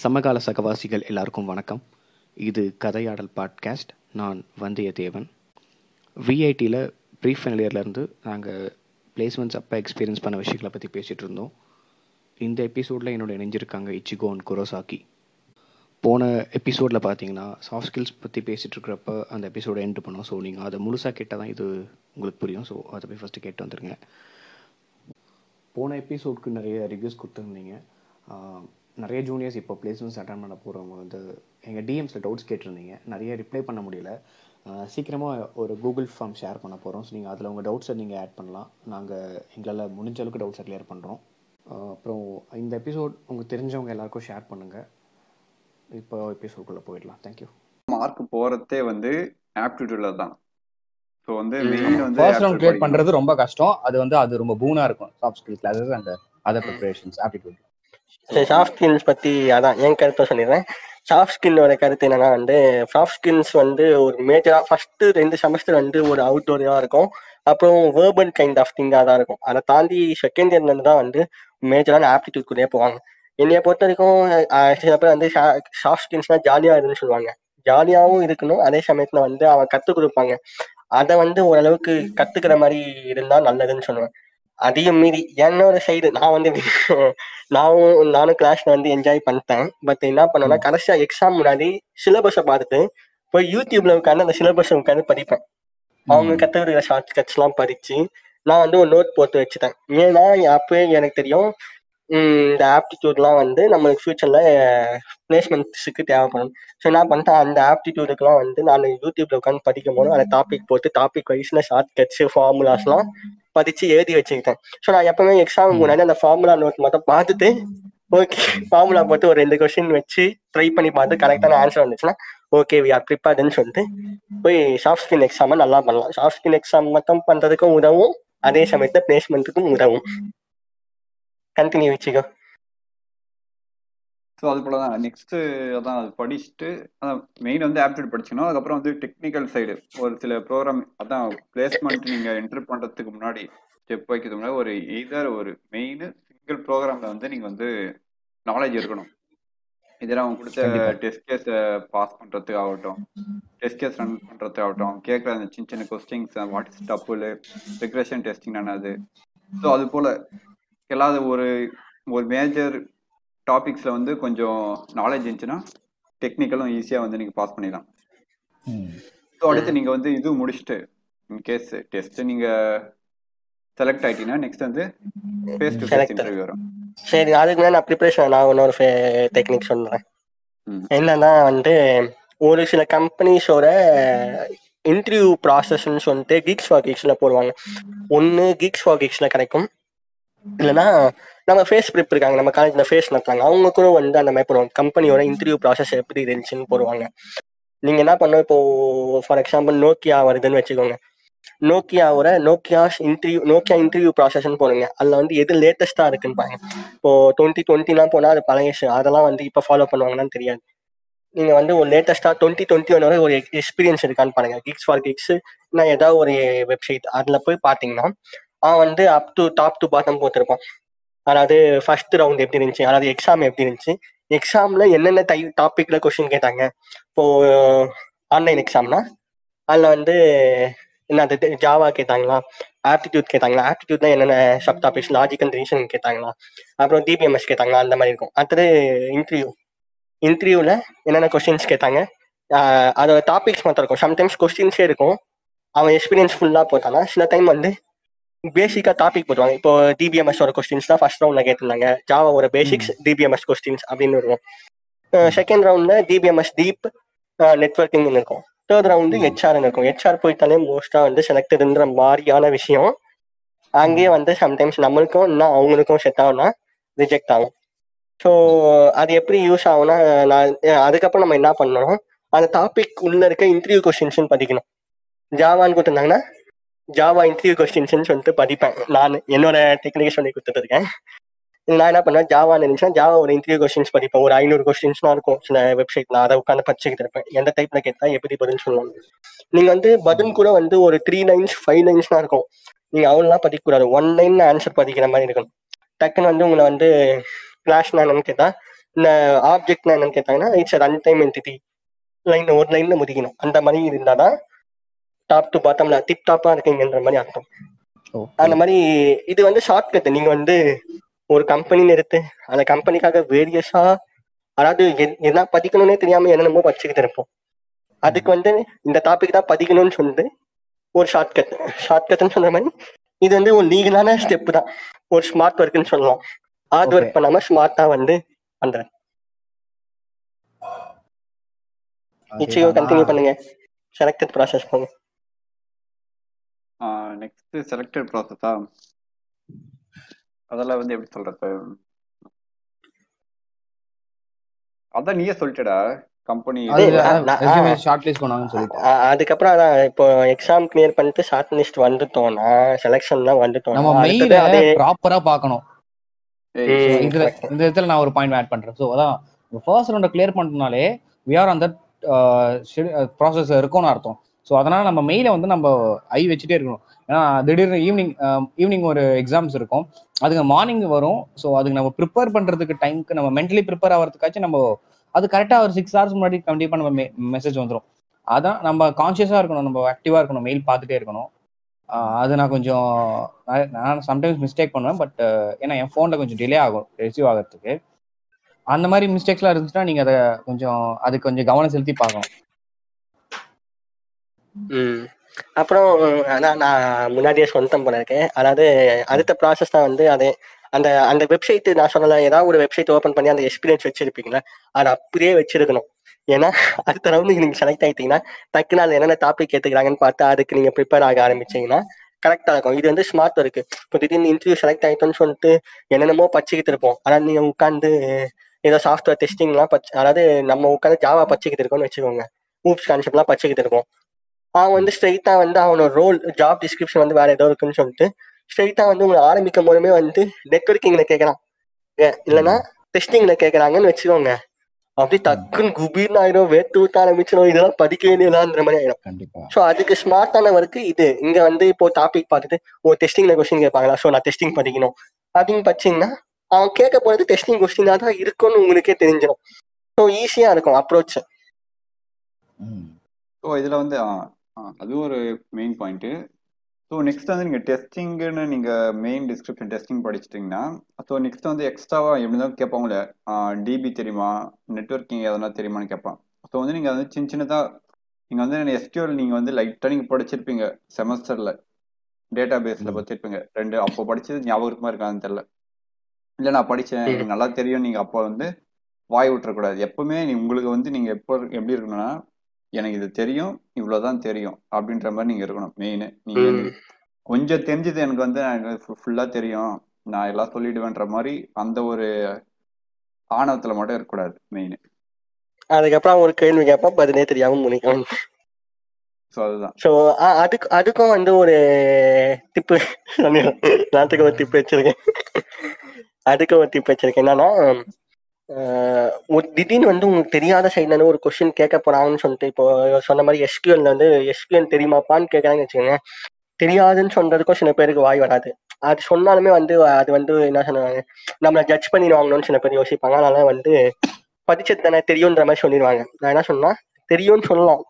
சமகால சகவாசிகள் எல்லாருக்கும் வணக்கம். இது கதையாடல் பாட்காஸ்ட் நான் வந்தியத்தேவன். விஐடியில் ப்ரீ ஃபைனல் இயர்லேருந்து நாங்கள் பிளேஸ்மெண்ட்ஸ் அப்போ எக்ஸ்பீரியன்ஸ் பண்ண விஷயங்களை பற்றி பேசிகிட்டு இருந்தோம். இந்த எபிசோடில் என்னோட இணைஞ்சிருக்காங்க இச்சிகோன் குரோசாக்கி போன எபிசோடில் பார்த்தீங்கன்னா சாஃப்ட் ஸ்கில்ஸ் பற்றி பேசிகிட்டு இருக்கிறப்ப அந்த எபிசோடை எண்டு பண்ணோம். ஸோ நீங்கள் அதை முழுசாக கேட்டால் தான் இது உங்களுக்கு புரியும். ஸோ அதை போய் ஃபஸ்ட்டு கேட்டு வந்துருங்க. போன எபிசோடுக்கு நிறைய ரிவ்யூஸ் கொடுத்துருந்தீங்க. நிறைய ஜூனியர்ஸ் இப்போ பிளேஸ்மெண்ட்ஸ் அட்டன் பண்ண போகிறவங்க வந்து எங்கள் டிஎம்ஸில் டவுட்ஸ் கேட்டிருந்தீங்க. நிறைய ரிப்ளை பண்ண முடியல. சீக்கிரமாக ஒரு கூகுள் ஃபார்ம் ஷேர் பண்ண போகிறோம் ஸோ நீங்கள் அதில் உங்கள் டவுட்ஸை நீங்கள் ஆட் பண்ணலாம். நாங்கள் எங்களால் முடிஞ்ச அளவுக்கு டவுட்ஸை கிளியர் பண்ணுறோம் அப்புறம் இந்த எபிசோட் உங்களுக்கு தெரிஞ்சவங்க எல்லாருக்கும் ஷேர் பண்ணுங்கள் இப்போ எபிசோட்குள்ளே போயிடலாம். தேங்க்யூ மார்க் போறதே வந்து ஆப்டிடியூட்ல தான். ஸோ வந்து மெயின் வந்து ஃபர்ஸ்ட் ரவுண்ட் கிரியேட். பண்றது ரொம்ப கஷ்டம். அது வந்து அது ரொம்ப பூனா இருக்கும். சாஃப்ட் ஸ்கில்ஸ்ல அதாவது அந்த அதர் ப்ரிப்பரேஷன்ஸ் ஆப்டிடியூட் சரி சாஃப்ட் ஸ்கின்ஸ் பத்தி அதான் என் கருத்தை சொல்லிடுறேன். சாஃப்ட் ஸ்கின்னோட கருத்து என்னன்னா வந்து சாஃப்ட் ஸ்கின்ஸ் வந்து ஒரு மேஜரா ஃபர்ஸ்ட் ரெண்டு செமஸ்டர் வந்து ஒரு அவுட்டோரியா இருக்கும். அப்புறம் வேர்பல் கைண்ட் ஆஃப் திங்காக தான் இருக்கும். அதை தாண்டி செகண்ட் இயர்ல இருந்து தான் வந்து மேஜரான ஆப்டிடியூட் குள்ளே போவாங்க. என்னைய பொறுத்த வரைக்கும் சில பேர் வந்து சாஃப்ட் ஸ்கில்ஸ்னா ஜாலியா இருக்குன்னு சொல்லுவாங்க. ஜாலியாகவும் இருக்கணும் அதே சமயத்துல வந்து அவன் கத்துக் கொடுப்பாங்க. அதை வந்து ஓரளவுக்கு கத்துக்கிற மாதிரி இருந்தா நல்லதுன்னு சொல்லுவேன். அதையும் மீறி என்னோட சைடு நான் வந்து நானும் நானும் கிளாஸ்ல வந்து என்ஜாய் பண்ணிட்டேன். பட் என்ன பண்ணேன்னா கடைசியா எக்ஸாம் முன்னாடி சிலபஸை பார்த்துட்டு போய் யூடியூப்ல உட்காந்து அந்த சிலபஸை உட்காந்து படிப்பேன். அவங்க கத்துக்கிற ஷார்ட் கட்ஸ் எல்லாம் படிச்சு நான் வந்து ஒரு நோட் போட்டு வச்சுட்டேன். ஏன்னா அப்பவே எனக்கு தெரியும் இந்த ஆப்டிடியூட்லாம் வந்து நம்மளுக்கு ஃபியூச்சர்ல பிளேஸ்மெண்ட்ஸுக்கு தேவைப்படும். ஸோ என்ன பண்ணிட்டேன் அந்த ஆப்டிடியூடுக்குலாம் வந்து நான் யூடியூப்ல உட்காந்து படிக்கும் போது அந்த டாபிக் போட்டு டாபிக் வைஸ்ல ஷார்ட் கட்ஸ் ஃபார்முலாஸ்லாம் பதிச்சு எழுதி வச்சுக்கிட்டேன். ஸோ நான் எப்பவுமே எக்ஸாம் முன்னாடி அந்த ஃபார்முலா நோட் மட்டும் பார்த்துட்டு ஓகே ஃபார்முலா போட்டு ஒரு ரெண்டு கொஸ்டின் வச்சு ட்ரை பண்ணி பார்த்து கரெக்டான ஆன்சர் வந்துச்சுன்னா ஓகே வி ஆர் ப்ரிப்பேர்டுன்னு சொல்லிட்டு போய் சாஃப்ட் ஸ்கின் எக்ஸாமை நல்லா பண்ணலாம். சாஃப்ட் ஸ்கின் எக்ஸாம் மட்டும் பண்ணுறதுக்கும் உதவும் அதே சமயத்தில் பிளேஸ்மெண்ட்டுக்கும் உதவும். கண்டினியூ வச்சுக்கோ ஸோ அது போல தான். நெக்ஸ்ட் அதான் அது படிச்சுட்டு அதான் மெயின் வந்து ஆப்டிடியூட் படிச்சுக்கணும். அதுக்கப்புறம் வந்து டெக்னிக்கல் சைடு ஒரு சில ப்ரோக்ராம் அதான் பிளேஸ்மெண்ட் நீங்க என்டர் பண்றதுக்கு முன்னாடி ஸ்டெப் வைக்கிறதுக்கு முன்னாடி ஒரு எய்தர் ஒரு மெயின் சிங்கிள் ப்ரோக்ராம்ல வந்து நீங்க வந்து நாலேஜ் இருக்கணும். இதெல்லாம் அவங்க கொடுத்த. டெஸ்ட் கேஸ் பாஸ் பண்றதுக்கு ஆகட்டும் டெஸ்ட் கேஸ் ரன் பண்றதுக்கு ஆகட்டும் கேட்குற அந்த சின்ன சின்ன questions what is double regression testing என்னது. ஸோ அது போல எல்லாத ஒரு ஒரு மேஜர் டாபிக்ஸ்ல வந்து கொஞ்சம் நாலேஜ் இருந்துச்சுன்னா டெக்னிக்கலும் ஈஸியாக வந்து நீங்க பாஸ் பண்ணிடலாம். ஸோ அடுத்து நீங்க வந்து இது முடிச்சுட்டு இன்கேஸ் டெஸ்ட் நீங்க செலக்ட் ஆயிட்டீங்கன்னா நெக்ஸ்ட் வந்து ஃபேஸ் டு ஃபேஸ். இன்டர்வியூ வரும். சரி அதுக்கு மேலே நான் ப்ரிப்பரேஷன் நான் இன்னொரு டெக்னிக் சொல்றேன். ம். என்னன்னா வந்து ஒரு சில கம்பெனிஸோட இன்டர்வியூ ப்ராசஸ்ன்னு சொல்லிட்டு கிக்ஸ் ஃபார் கிக்ஸில் போடுவாங்க. ஒன்று கிக்ஸ் ஃபார் கிக்ஸில் கிடைக்கும் இல்லைன்னா நம்ம ஃபேஸ் ப்ரிப் இருக்காங்க நம்ம காலேஜ்ல ஃபேஸ் நடத்துறாங்க அவங்க கூட வந்து அந்த மாதிரி போடுவாங்க. கம்பெனியோட இன்டர்வியூ ப்ராசஸ் எப்படி இருந்துச்சுன்னு போடுவாங்க. நீங்க என்ன பண்ணணும்? இப்போ ஃபார் எக்ஸாம்பிள் நோக்கியா வருதுன்னு வச்சுக்கோங்க. நோக்கியாவோட நோக்கியாஸ் இன்டர்வியூ நோக்கியா இன்டர்வியூ ப்ராசஸ்ன்னு போடுங்க. அதில் வந்து எது லேட்டஸ்ட்டாக இருக்குன்னு பாருங்க. இப்போ டுவெண்ட்டி டுவெண்ட்டிலாம் போனால் அது பழையசு அதெல்லாம் வந்து இப்போ ஃபாலோ பண்ணுவாங்கன்னு தெரியாது. நீங்க வந்து ஒரு லேட்டஸ்டா டுவெண்ட்டி டுவெண்ட்டி ஒன் ஒரு எக்ஸ்பீரியன்ஸ் இருக்கான்னு பாருங்க. கிக்ஸ் ஃபார் கிக்ஸ் நான் ஏதாவது ஒரு வெப்சைட் அதுல போய் பாத்தீங்கன்னா அவன் வந்து up to top to bottom போட்டிருப்பான். அதாவது ஃபர்ஸ்ட் ரவுண்ட் எப்படி இருந்துச்சு? அதாவது எக்ஸாம் எப்படி இருந்துச்சு? எக்ஸாம்ல என்னென்ன டை டாபிக்ல கொஸ்டின் கேட்டாங்க? இப்போ ஆன்லைன் எக்ஸாம்னா அதில் வந்து என்ன ஜாவா கேட்டாங்களா? ஆப்டிடியூட் கேட்டாங்களா? ஆப்டிடியூட்னா என்னென்ன சப் டாபிக்ஸ் லாஜிக்கல் ரீசன் கேட்டாங்களா? அப்புறம் டிபிஎம்எஸ் கேட்டாங்களா? அந்த மாதிரி இருக்கும். அடுத்தது இன்டர்வியூ இன்டர்வியூவில் என்னென்ன கொஸ்டின்ஸ் கேட்டாங்க? அதோட டாபிக்ஸ் மட்டும் இருக்கும். சம்டைம்ஸ் கொஸ்டின்ஸே இருக்கும். அவன் எக்ஸ்பீரியன்ஸ் ஃபுல்லாக போட்டானா? சில டைம் வந்து பேசிக்கா டாபிக் போடுவாங்க இப்போ டிபிஎம்எஸ் ஒரு கொஸ்டின்ஸ் தான் ஃபர்ஸ்ட் ரவுண்ட்ல கேட்டிருந்தாங்க. ஜாவா ஒரு பேசிக்ஸ் டிபிஎம்எஸ் கொஸ்டின்ஸ் அப்படின்னு இருக்கும் செகண்ட் ரவுண்ட்ல டிபிஎம்எஸ் டீப் நெட்ஒர்க்கிங் இருக்கும். தேர்ட் ரவுண்டு ஹெச்ஆர் இருக்கும். ஹெச்ஆர் போயிட்டாலே மோஸ்டா வந்து செலக்டட்ன்ற மாதிரியான விஷயம். அங்கேயே வந்து சம்டைம்ஸ் நம்மளுக்கும் இன்னும் அவங்களுக்கும் செட் ஆகும்னா ரிஜெக்ட் ஆகும். ஸோ அது எப்படி யூஸ் ஆகும்னா நான் அதுக்கப்புறம் நம்ம என்ன பண்ணணும்? அந்த டாபிக் உள்ள இருக்க இன்டர்வியூ கொஸ்டின்ஸ் படிக்கணும் ஜாவான்னு கொடுத்துருந்தாங்கன்னா ஜாவா இன்டர்வியூ கொஸ்டின்ஸ்னு சொல்லிட்டு படிப்பேன் நான் என்னோட டெக்னிக்கை சொல்லி கொடுத்துட்டு இருக்கேன் நான் என்ன பண்ணுவேன்? ஜாவான்னு இருந்துச்சுன்னா ஜாவா ஒரு இன்டர்வியூ கொஸ்டின்ஸ் படிப்பேன். ஒரு ஐநூறு கொஸ்டின்ஸ்லாம் இருக்கும். சில வெப்சைட்ல அதை உட்காந்து படிச்சுக்கிட்டு இருப்பேன். எந்த டைப்ல கேட்டா எப்படி பதில் சொல்லுவாங்க. நீங்க வந்து பதில் கூட வந்து ஒரு த்ரீ லைன்ஸ் ஃபைவ் லைன்ஸ்லாம் இருக்கும். நீங்க அவ்வளோலாம் படிக்கக்கூடாது. ஒன் லைன் ஆன்சர் படிக்கிற மாதிரி இருக்கணும். டக்குன்னு வந்து உங்களை வந்து கிளாஸ் என்னன்னு கேட்டா இந்த ஆப்ஜெக்ட்னா என்னன்னு கேட்டாங்கன்னா it's run time entity line ஒரு லைன்ல முடிக்கணும் அந்த மாதிரி இருந்தாதான் டாப் டு பாட்டம்ல டிப் டாப்பா இருக்கீங்கன்ற மாதிரி அர்த்தம். அந்த மாதிரி இது வந்து ஷார்ட் கட் நீங்க வந்து ஒரு கம்பெனின்னு எடுத்து அந்த கம்பெனிக்காக வேரியஸா அதாவது என்ன படிக்கணும்னே தெரியாம என்னென்னமோ படிச்சுக்கிட்டு இருப்போம். அதுக்கு வந்து இந்த டாபிக் தான் படிக்கணும்னு சொல்லிட்டு ஒரு ஷார்ட் கட் ஷார்ட் கட்னு சொல்ற மாதிரி இது வந்து ஒரு லீகலான ஸ்டெப் தான். ஒரு ஸ்மார்ட் ஒர்க்னு சொல்லலாம். Hard work. பண்ணாம ஸ்மார்ட்டா வந்து பண்றேன் நிச்சயம் கண்டினியூ பண்ணுங்க. செலக்டட் ப்ராசஸ் பண்ணுங்க நெக்ஸ்ட் செலக்டட் ப்ராசஸா அதெல்லாம் வந்து எப்படி சொல்றது? அதான் நீயே சொல்லிட்டடா கம்பெனி அதுக்கப்புறம் அதான் இப்போ எக்ஸாம் கிளியர் பண்ணிட்டு ஷார்ட் லிஸ்ட் வந்துட்டோம்னா செலெக்ஷன்லாம் வந்துட்டோம்னா நம்ம மெயில அதே ப்ராப்பரா பார்க்கணும். இதுல. இந்த இடத்துல நான் ஒரு பாயிண்ட் ஆட் பண்றேன். ஸோ அதான் ஃபர்ஸ்ட் ரவுண்டை கிளியர் பண்ணிட்டனாலே வி ஆர் அந்த ப்ராசஸ் இருக்கும்னு அர்த்தம். ஸோ அதனால நம்ம மெயிலை வந்து நம்ம ஐ வச்சுட்டே இருக்கணும். ஏன்னா திடீர்னு ஈவினிங் ஈவினிங் ஒரு எக்ஸாம்ஸ் இருக்கும். அதுக்கு மார்னிங் வரும். ஸோ அதுக்கு நம்ம ப்ரிப்பேர் பண்ணுறதுக்கு டைம்க்கு நம்ம மென்டலி ப்ரிப்பேர் ஆகிறதுக்காச்சும் நம்ம அது கரெக்டாக ஒரு சிக்ஸ் ஹவர்ஸ் முன்னாடி கண்டிப்பாக நம்ம மெசேஜ் வந்துடும் அதான் நம்ம கான்ஷியஸாக இருக்கணும். நம்ம ஆக்டிவாக இருக்கணும். மெயில் பார்த்துட்டே இருக்கணும். அது நான் கொஞ்சம் நான் நான் சம்டைம்ஸ் மிஸ்டேக் பண்ணுவேன். பட் ஏன்னா என் ஃபோனில் கொஞ்சம் டிலே ஆகும். ரிசீவ் ஆகிறதுக்கு. அந்த மாதிரி மிஸ்டேக்ஸ்லாம் இருந்துச்சுன்னா நீங்கள் அதை கொஞ்சம் அதுக்கு கொஞ்சம் கவனம் செலுத்தி பார்க்கணும். ம். அப்புறம் அதான் நான் முன்னாடியே சொந்தம் போல இருக்கேன். அதாவது அடுத்த ப்ராசஸ் தான் வந்து அது அந்த அந்த வெப்சைட் நான் சொன்னல ஏதாவது ஒரு வெப்சைட் ஓபன் பண்ணி அந்த எக்ஸ்பீரியன்ஸ் வச்சிருப்பீங்களா அதை அப்படியே வச்சிருக்கணும். ஏன்னா அடுத்த ரவுண்டுக்கு நீங்க செலக்ட் ஆயிட்டீங்கன்னா டக்குனு அதுல என்னென்ன டாபிக் எடுத்துக்கிறாங்கன்னு பார்த்து அதுக்கு நீங்க ப்ரிப்பேர் ஆக ஆரம்பிச்சீங்கன்னா கரெக்டா இருக்கும். இது வந்து ஸ்மார்ட் இருக்கு இப்போ திடீர்னு இன்டர்வியூ செலக்ட் ஆயிட்டோம்னு சொல்லிட்டு என்னென்னமோ படிச்சுக்கிட்டு இருப்போம். ஆனால் நீங்க உட்காந்து ஏதோ சாஃப்ட்வேர் டெஸ்டிங்லாம் பச்சு அதாவது நம்ம உட்காந்து ஜாவா பச்சுக்கிட்டு இருக்கோம்னு வச்சுக்கோங்க. ஊப்ஸ் கான்செப்ட்லாம் பச்சுக்கிட்டு இருக்கோம் அவன் வந்து ஸ்ட்ரைட்டா வந்து அவனோட ரோல் ஜாப் டிஸ்கிரிப்ஷன் வந்து வேற ஏதோ இருக்குன்னு சொல்லிட்டு ஸ்ட்ரைட்டா வந்து உங்களை ஆரம்பிக்கும் போதுமே வந்து நெட்ஒர்க்கிங்ல கேட்கறான் இல்லைன்னா டெஸ்டிங்ல கேட்கறாங்கன்னு வச்சுக்கோங்க. அப்படி டக்குன்னு குபீர்னு ஆயிடும் வேட்டு விட்டு ஆரம்பிச்சிடும் இதெல்லாம் படிக்க வேண்டியதான்ற மாதிரி ஆயிடும். ஸோ அதுக்கு ஸ்மார்ட்டான ஒர்க்கு இது. இங்க வந்து இப்போ டாபிக் பார்த்துட்டு ஓ டெஸ்டிங்ல கொஸ்டின் கேட்பாங்களா? ஸோ நான் டெஸ்டிங் படிக்கணும். அப்படின்னு படிச்சீங்கன்னா அவன் கேட்க போறது டெஸ்டிங் கொஸ்டினா தான் இருக்கும்னு உங்களுக்கே தெரிஞ்சிடும். ஸோ ஈஸியா இருக்கும் அப்ரோச். ஸோ இதில் வந்து அதுவும் ஒரு மெயின் பாயிண்ட்டு ஸோ நெக்ஸ்ட் வந்து நீங்கள் டெஸ்டிங்னு நீங்கள் மெயின் டிஸ்கிரிப்ஷன் டெஸ்டிங் படிச்சிட்டிங்கன்னா ஸோ நெக்ஸ்ட் வந்து எக்ஸ்ட்ராவாக எப்படி தான் கேட்பாங்களே டிபி தெரியுமா? நெட்ஒர்க்கிங் எதனா தெரியுமான்னு கேட்பான். ஸோ வந்து நீங்கள் வந்து சின்ன சின்னதாக நீங்கள் வந்து எஸ்கியூஎல் நீங்கள் வந்து லைட்டாக நீங்கள் படிச்சிருப்பீங்க செமஸ்டரில் டேட்டா பேஸில். படிச்சிருப்பீங்க. ரெண்டு அப்போ படிச்சது ஞாபகம் இருக்குமா இருக்கான்னு தெரியல. இல்லை நான் படித்தேன் எனக்கு நல்லா தெரியும் நீங்கள் அப்போ வந்து வாய் விட்டுறக்கூடாது. எப்பவுமே நீ உங்களுக்கு வந்து நீங்கள் எப்போ எப்படி இருக்கணும்னா எனக்கு இது தெரியும் இவ்வளோதான் தெரியும் அப்படின்ற மாதிரி நீங்கள் இருக்கணும். மெயின். கொஞ்சம் தெரிஞ்சது எனக்கு வந்து எனக்கு ஃபுல்லாக தெரியும். நான் எல்லாம் சொல்லிடுவேன்ற மாதிரி அந்த ஒரு ஆணவத்தில் மட்டும் இருக்கக்கூடாது மெயின் அதுக்கப்புறம் ஒரு கேள்வி கேட்பான் பதிலே தெரியாம முடிக்கும் ஸோ அதுக்கு அதுக்கும் வந்து ஒரு டிப்பு நாட்டுக்கு ஒரு டிப் வச்சிருக்கேன். அதுக்கு ஒரு டிப் வச்சிருக்கேன். என்னன்னா திடீர்னு வந்து உங்களுக்கு தெரியாத சைட்ல ஒரு கொஸ்டின் கேட்க போறாங்கன்னு சொல்லிட்டு இப்போ சொன்ன மாதிரி எஸ்கியூஎல் வந்து எஸ்கியூஎல் தெரியுமாப்பான்னு கேட்கறாங்கன்னு வச்சுக்கோங்க. தெரியாதுன்னு சொல்றதுக்கும் சில பேருக்கு வாய் வராது. அது சொன்னாலுமே வந்து அது வந்து என்ன சொல்லுவாங்க நம்மளை ஜட்ஜ் பண்ணிடுவாங்கன்னு சில பேர் யோசிப்பாங்க. அதனால வந்து படிச்சது தானே தெரியுன்ற மாதிரி சொல்லிடுவாங்க. நான் என்ன சொன்னா தெரியும்னு சொல்லலாம்.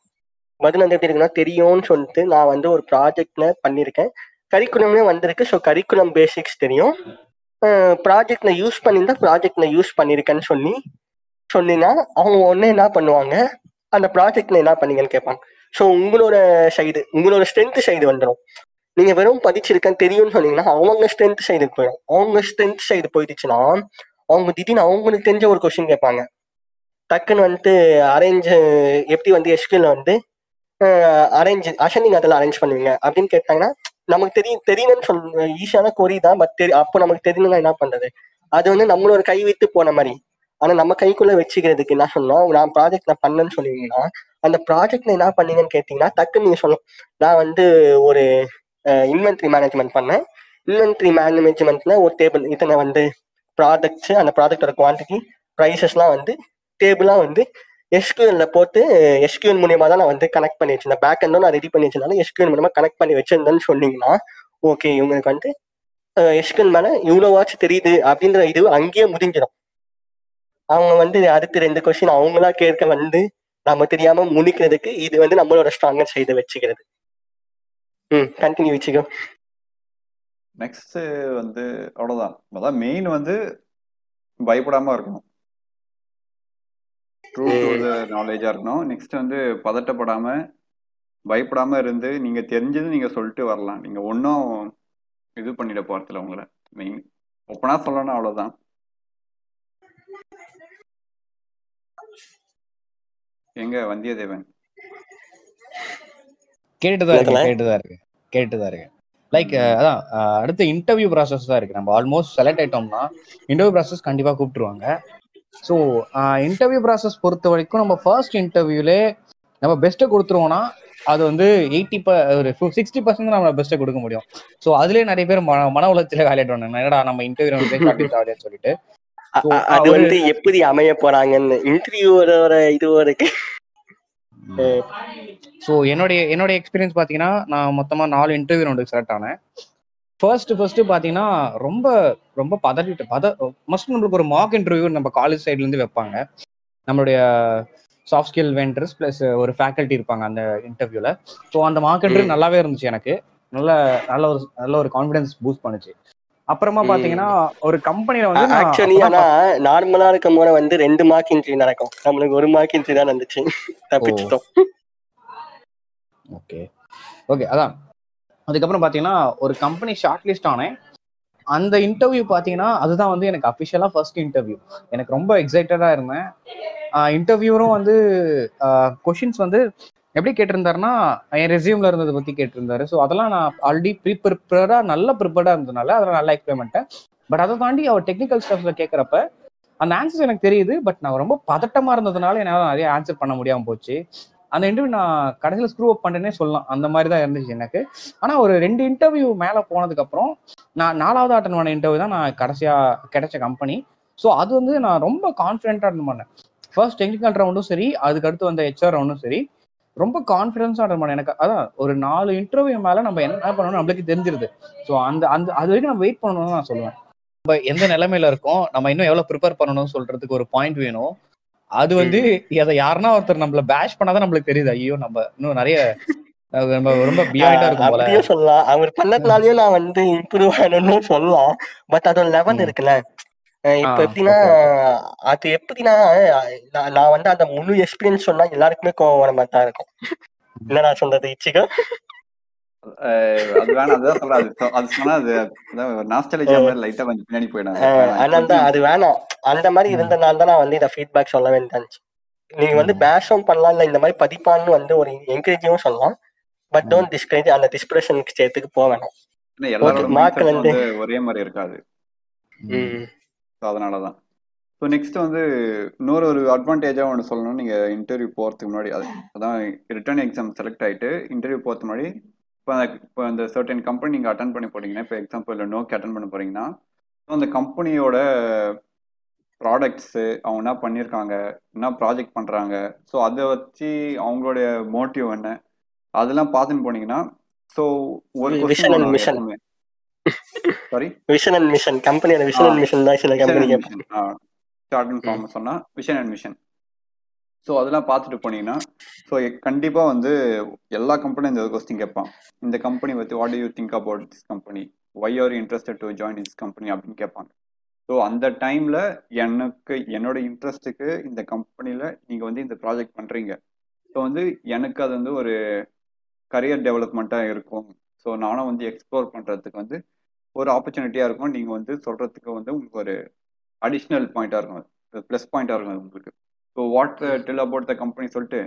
பதில் வந்து எப்படி இருக்குன்னா தெரியும்னு சொல்லிட்டு நான் வந்து ஒரு ப்ராஜெக்ட்ல பண்ணியிருக்கேன். கரிக்குலம்னே வந்திருக்கு. ஸோ கரிக்குலம் பேசிக்ஸ் தெரியும். ப்ராஜெக்ட்ல யூஸ் பண்ணியிருந்தா ப்ராஜெக்ட்ல யூஸ் பண்ணியிருக்கேன்னு சொல்லி சொன்னீங்கன்னா அவங்க உடனே என்ன பண்ணுவாங்க? அந்த ப்ராஜெக்ட்ல என்ன பண்ணீங்கன்னு கேட்பாங்க. ஸோ உங்களோட சைடு உங்களோட ஸ்ட்ரென்த் சைடு வந்துடும் நீங்க வெறும் படிச்சிருக்கேன் தெரியும்னு சொன்னீங்கன்னா அவங்க ஸ்ட்ரென்த் சைடுக்கு போயிடும் அவங்க ஸ்ட்ரென்த் சைடு போயிடுச்சுன்னா அவங்க திடீர்னு அவங்களுக்கு தெரிஞ்ச ஒரு கொஸ்டின் கேட்பாங்க. டக்குன்னு வந்துட்டு அரேஞ்ச் எப்படி வந்து எஸ்கியூல வந்து அரேஞ்ச் அசனிங் அதெல்லாம் அரேஞ்ச் பண்ணுவீங்க அப்படின்னு கேட்டாங்கன்னா நமக்கு தெரியும் தெரியணும்னு சொல் ஈஸியான கொரி தான் பட் தெரி அப்போ நமக்கு தெரியணும்னா என்ன பண்றது? அது வந்து நம்மளோட கை வைத்து போன மாதிரி. ஆனா நம்ம கைக்குள்ள வச்சுக்கிறதுக்கு என்ன சொன்னோம் நான் ப்ராஜெக்ட் நான் பண்ணேன்னு சொல்லுவீங்கன்னா அந்த ப்ராஜெக்ட்ல என்ன பண்ணீங்கன்னு கேட்டீங்கன்னா டக்குன்னு நீங்க சொல்லணும். நான் வந்து ஒரு இன்வென்ட்ரி மேனேஜ்மெண்ட் பண்ணேன். இன்வென்ட்ரி மேனேஜ்மெண்ட்ல ஒரு டேபிள் இத்தனை வந்து ப்ராடக்ட்ஸ் அந்த ப்ராடக்டோட குவான்டிட்டி ப்ரைஸஸ்லாம் வந்து டேபிளா வந்து எஸ்கியூஎல்ல போட்டு எஸ்கியூஎல் மூலியமா தான் நான் வந்து கனெக்ட் பண்ணி வச்சிருந்தேன். பேக் எண்டும் நான் ரெடி பண்ணி வச்சிருந்தாலும் எஸ்கியூஎல் மூலமா கனெக்ட் பண்ணி வச்சிருந்தேன்னு சொன்னீங்கன்னா ஓகே இவங்களுக்கு வந்து எஸ்கியூஎல் மேல இவ்வளோ வாட்ச் தெரியுது அப்படின்ற இது அங்கேயே முடிஞ்சிடும். அவங்க வந்து அடுத்த ரெண்டு கொஸ்டின் அவங்களா கேட்க வந்து நம்ம தெரியாம முனிக்கிறதுக்கு இது வந்து நம்மளோட ஸ்ட்ராங்கர் செய்து வச்சுக்கிறது. ம் கண்டினியூ வச்சுக்கோ நெக்ஸ்ட் வந்து அவ்வளவுதான். அதான் மெயின் வந்து பயப்படாம இருக்கணும். ட்ரூ டு த இருக்கணும். நெக்ஸ்ட் வந்து பதட்டப்படாம பயப்படாம இருந்து நீங்க தெரிஞ்சது நீங்க சொல்லிட்டு வரலாம். நீங்க ஒன்றும் இது பண்ணிட போறதில்ல உங்களை. மெயின் ஒப்பனா சொல்லணும் அவ்வளவுதான். எங்க? வந்தியத்தேவன். கேட்டுதான் இருக்கு? கேட்டுதான் இருக்கு கேட்டுதான் இருக்கு. லைக் அதான் அடுத்து இன்டர்வியூ ப்ராசஸ் தான் இருக்கு. நம்ம ஆல்மோஸ்ட் செலக்ட் ஆயிட்டோம்னா இன்டர்வியூ ப்ராசஸ் கண்டிப்பா கூப்பிட்டுருவாங்க. ஸோ இன்டர்வியூ ப்ராசஸ் பொறுத்த வரைக்கும் நம்ம ஃபர்ஸ்ட் இன்டர்வியூலே நம்ம பெஸ்ட்டை கொடுத்துருவோம்னா அது வந்து எயிட்டி ப ஒரு சிக்ஸ்டி பர்சன்ட் நம்ம பெஸ்ட்டை கொடுக்க முடியும். ஸோ அதுலயே நிறைய பேர் மன மன உளைச்சல காலிடுவாங்க என்னடா நம்ம இன்டர்வியூ வந்து அப்படின்னு சொல்லிட்டு. அது வந்து எப்படி அமைய போறாங்கன்னு இன்டர்வியூவோட இதுவும் இருக்கு. ஸோ என்னுடைய என்னுடைய எக்ஸ்பீரியன்ஸ் பார்த்தீங்கன்னா நான் மொத்தமாக நாலு இன்டர்வியூ ரவுண்டுக்கு செலக்ட் ஆனேன். ஃபர்ஸ்ட் ஃபர்ஸ்ட் பார்த்தீங்கன்னா ரொம்ப ரொம்ப பதறிட்டு பத மஸ்ட் நம்மளுக்கு ஒரு மார்க் இன்டர்வியூ நம்ம காலேஜ் சைட்லேருந்து வைப்பாங்க. நம்மளுடைய சாஃப்ட் ஸ்கில் வெண்டர்ஸ் ப்ளஸ் ஒரு ஃபேக்கல்ட்டி இருப்பாங்க அந்த இன்டர்வியூவில் ஸோ அந்த மார்க் இன்டர்வியூ. நல்லாவே இருந்துச்சு எனக்கு. நல்ல நல்ல ஒரு நல்ல ஒரு கான்ஃபிடன்ஸ் பூஸ்ட் பண்ணுச்சு. அப்புறமா ம். பார்த்தீங்கன்னா ஒரு கம்பெனியில் வந்து ஆக்சுவலி ஆனா நார்மலா இருக்கும் போது வந்து ரெண்டு மார்க் இன்ட்ரி நடக்கும். நம்மளுக்கு ஒரு மார்க் இன்ட்ரி தான் நடந்துச்சு. தப்பிச்சிட்டோம். ஓகே ஓகே அதான். அதுக்கப்புறம் பார்த்தீங்கன்னா ஒரு கம்பெனி ஷார்ட் லிஸ்ட் ஆனேன் அந்த இன்டர்வியூ பார்த்தீங்கன்னா அதுதான் வந்து எனக்கு அஃபிஷியலாக ஃபர்ஸ்ட் இன்டர்வியூ எனக்கு ரொம்ப எக்ஸைட்டடாக இருந்தேன். இன்டர்வியூரும் வந்து கொஷின்ஸ் வந்து எப்படி கேட்டிருந்தாருன்னா என் ரெசியூம்ல இருந்ததை பற்றி கேட்டிருந்தாரு. ஸோ அதெல்லாம் நான் ஆல்ரெடி ப்ரீ ப்ரிப்பேர்டாக நல்ல ப்ரிப்பேர்டாக இருந்ததுனால அதெல்லாம் நல்லா எக்ஸ்பிளைன் பண்ணிட்டேன். பட் அதை தாண்டி அவர் டெக்னிக்கல் ஸ்டஃப்ல கேட்குறப்ப அந்த ஆன்சர்ஸ் எனக்கு தெரியுது. பட் நான் ரொம்ப பதட்டமா இருந்ததுனால என்னால் நிறைய ஆன்சர் பண்ண முடியாம போச்சு. அந்த இன்டர்வியூ நான் கடைசியில் ஸ்க்ரூ அப் பண்ணேன்னே சொல்லலாம். அந்த மாதிரி தான் இருந்துச்சு எனக்கு. ஆனால் ஒரு ரெண்டு இன்டர்வியூ மேலே போனதுக்கப்புறம் நான் நாலாவது அட்டன் பண்ண இன்டர்வியூ தான் நான் கடைசியாக கிடைச்ச கம்பெனி ஸோ அது வந்து நான் ரொம்ப கான்ஃபிடென்ட்டாக அட்டன் பண்ணேன். ஃபர்ஸ்ட் டெக்னிக்கல் ரவுண்டும் சரி அதுக்கடுத்து வந்த ஹெச்ஆர் ரவுண்டும் சரி. ரொம்ப கான்ஃபிடன்ஸாக அட்டன் பண்ணேன். எனக்கு அதான் ஒரு நாலு இன்டர்வியூ மேலே நம்ம என்ன பண்ணணும் நம்மளுக்கு தெரிஞ்சிருது. ஸோ அந்த அந்த அது வரைக்கும் நம்ம வெயிட் பண்ணணும்னு நான் சொல்லுவேன். நம்ம எந்த நிலைமையில இருக்கோம்? நம்ம இன்னும் எவ்வளோ ப்ரிப்பேர் பண்ணணும்னு சொல்றதுக்கு ஒரு பாயிண்ட் வேணும். அது வந்து அதை யாருன்னா ஒருத்தர் நம்மள பேஷ் பண்ணாதான் நம்மளுக்கு தெரியுது. ஐயோ நம்ம இன்னும் நிறைய ரொம்ப போல. அப்படியும் சொல்லலாம். அவர் பண்ணதுனாலயும் நான் வந்து இம்ப்ரூவ் ஆகணும்னு சொல்லலாம். பட் அதோட லெவல். இருக்குல்ல. இப்ப எப்படின்னா okay, அது எப்படின்னா நான் நான் வந்து அந்த முழு எக்ஸ்பீரியன்ஸ் சொன்னா எல்லாருக்குமே கோவம் வர மாதிரி தான் இருக்கும் என்னடா சொல்றது இச்சிகா அது வேணாம் அதுதான் சொல்றேன் அது அது சொன்னா அது நாஸ்டலிஜா மாதிரி லைட்டா கொஞ்சம் பின்னாடி போயிடும் அது வேணாம். அதனால தான் அது வேணாம் அந்த மாதிரி. இருந்தனால தான் நான் வந்து இந்த ஃபீட்பேக் சொல்ல வேண்டியிருந்துச்சு நீங்க வந்து. பேஷும் பண்ணலாம் இல்ல இந்த மாதிரி பதிப்பான்னு வந்து ஒரு என்கரேஜும் சொல்லலாம் பட். டோன்ட் டிஸ்கரேஜ் அந்த டிஸ்பிரஷன் ஸ்டேட்டுக்கு போக வேணாம் செட் வந்து- ஒரே மாதிரி இருக்காது ம். ஸோ நெக்ஸ்ட் வந்து இன்னொரு ஒரு அட்வான்டேஜாக ஒன்று சொல்லணும் நீங்கள் இன்டர்வியூ போகிறதுக்கு முன்னாடி அது அதான் ரிட்டர்ன் எக்ஸாம் செலக்ட் ஆகிட்டு இன்டர்வியூ போகிறதுக்கு முன்னாடி இப்போ இப்போ அந்த சர்டன் கம்பெனி நீங்கள் அட்டன் பண்ணி போறீங்கன்னா இப்போ எக்ஸாம்பிள் நோக்கி அட்டன் பண்ண போறீங்கன்னா அந்த கம்பெனியோட ப்ராடக்ட்ஸு அவங்க என்ன பண்ணியிருக்காங்க என்ன ப்ராஜெக்ட் பண்ணுறாங்க ஸோ அதை வச்சு அவங்களுடைய மோட்டிவ் என்ன அதெல்லாம் பார்த்துன்னு போனீங்கன்னா ஸோ ஒரு mission. Sorry vision and mission கம்பெனியோட விஷன். அண்ட் மிஷன் தான் சில கம்பெனி கேட்பாங்க. ஷார்ட் அண்ட் ஃபார்ம் சொன்னா விஷன் அண்ட் மிஷன் ஸோ அதெல்லாம் பார்த்துட்டு போனீங்கன்னா ஸோ கண்டிப்பாக வந்து எல்லா கம்பெனியும் இந்த கொஸ்டின் கேட்பான். இந்த கம்பெனி பற்றி what you think about this company why are interested to join this company அப்படின்னு கேட்பாங்க. ஸோ அந்த டைமில் எனக்கு என்னோட இன்ட்ரெஸ்ட்டுக்கு இந்த கம்பெனியில் நீங்கள் வந்து இந்த ப்ராஜெக்ட் பண்ணுறீங்க ஸோ வந்து எனக்கு அது வந்து ஒரு கரியர் டெவலப்மெண்ட்டாக இருக்கும். ஸோ நானும் வந்து எக்ஸ்ப்ளோர் பண்ணுறதுக்கு வந்து ஒரு ஆப்பர்ச்சுனிட்டியாக இருக்கும். நீங்கள் வந்து சொல்கிறதுக்கு வந்து உங்களுக்கு ஒரு அடிஷ்னல் பாயிண்ட்டாக இருக்கும். ப்ளஸ் பாயிண்ட்டாக இருக்கும் உங்களுக்கு. So what tell about the company சொல்லிட்டு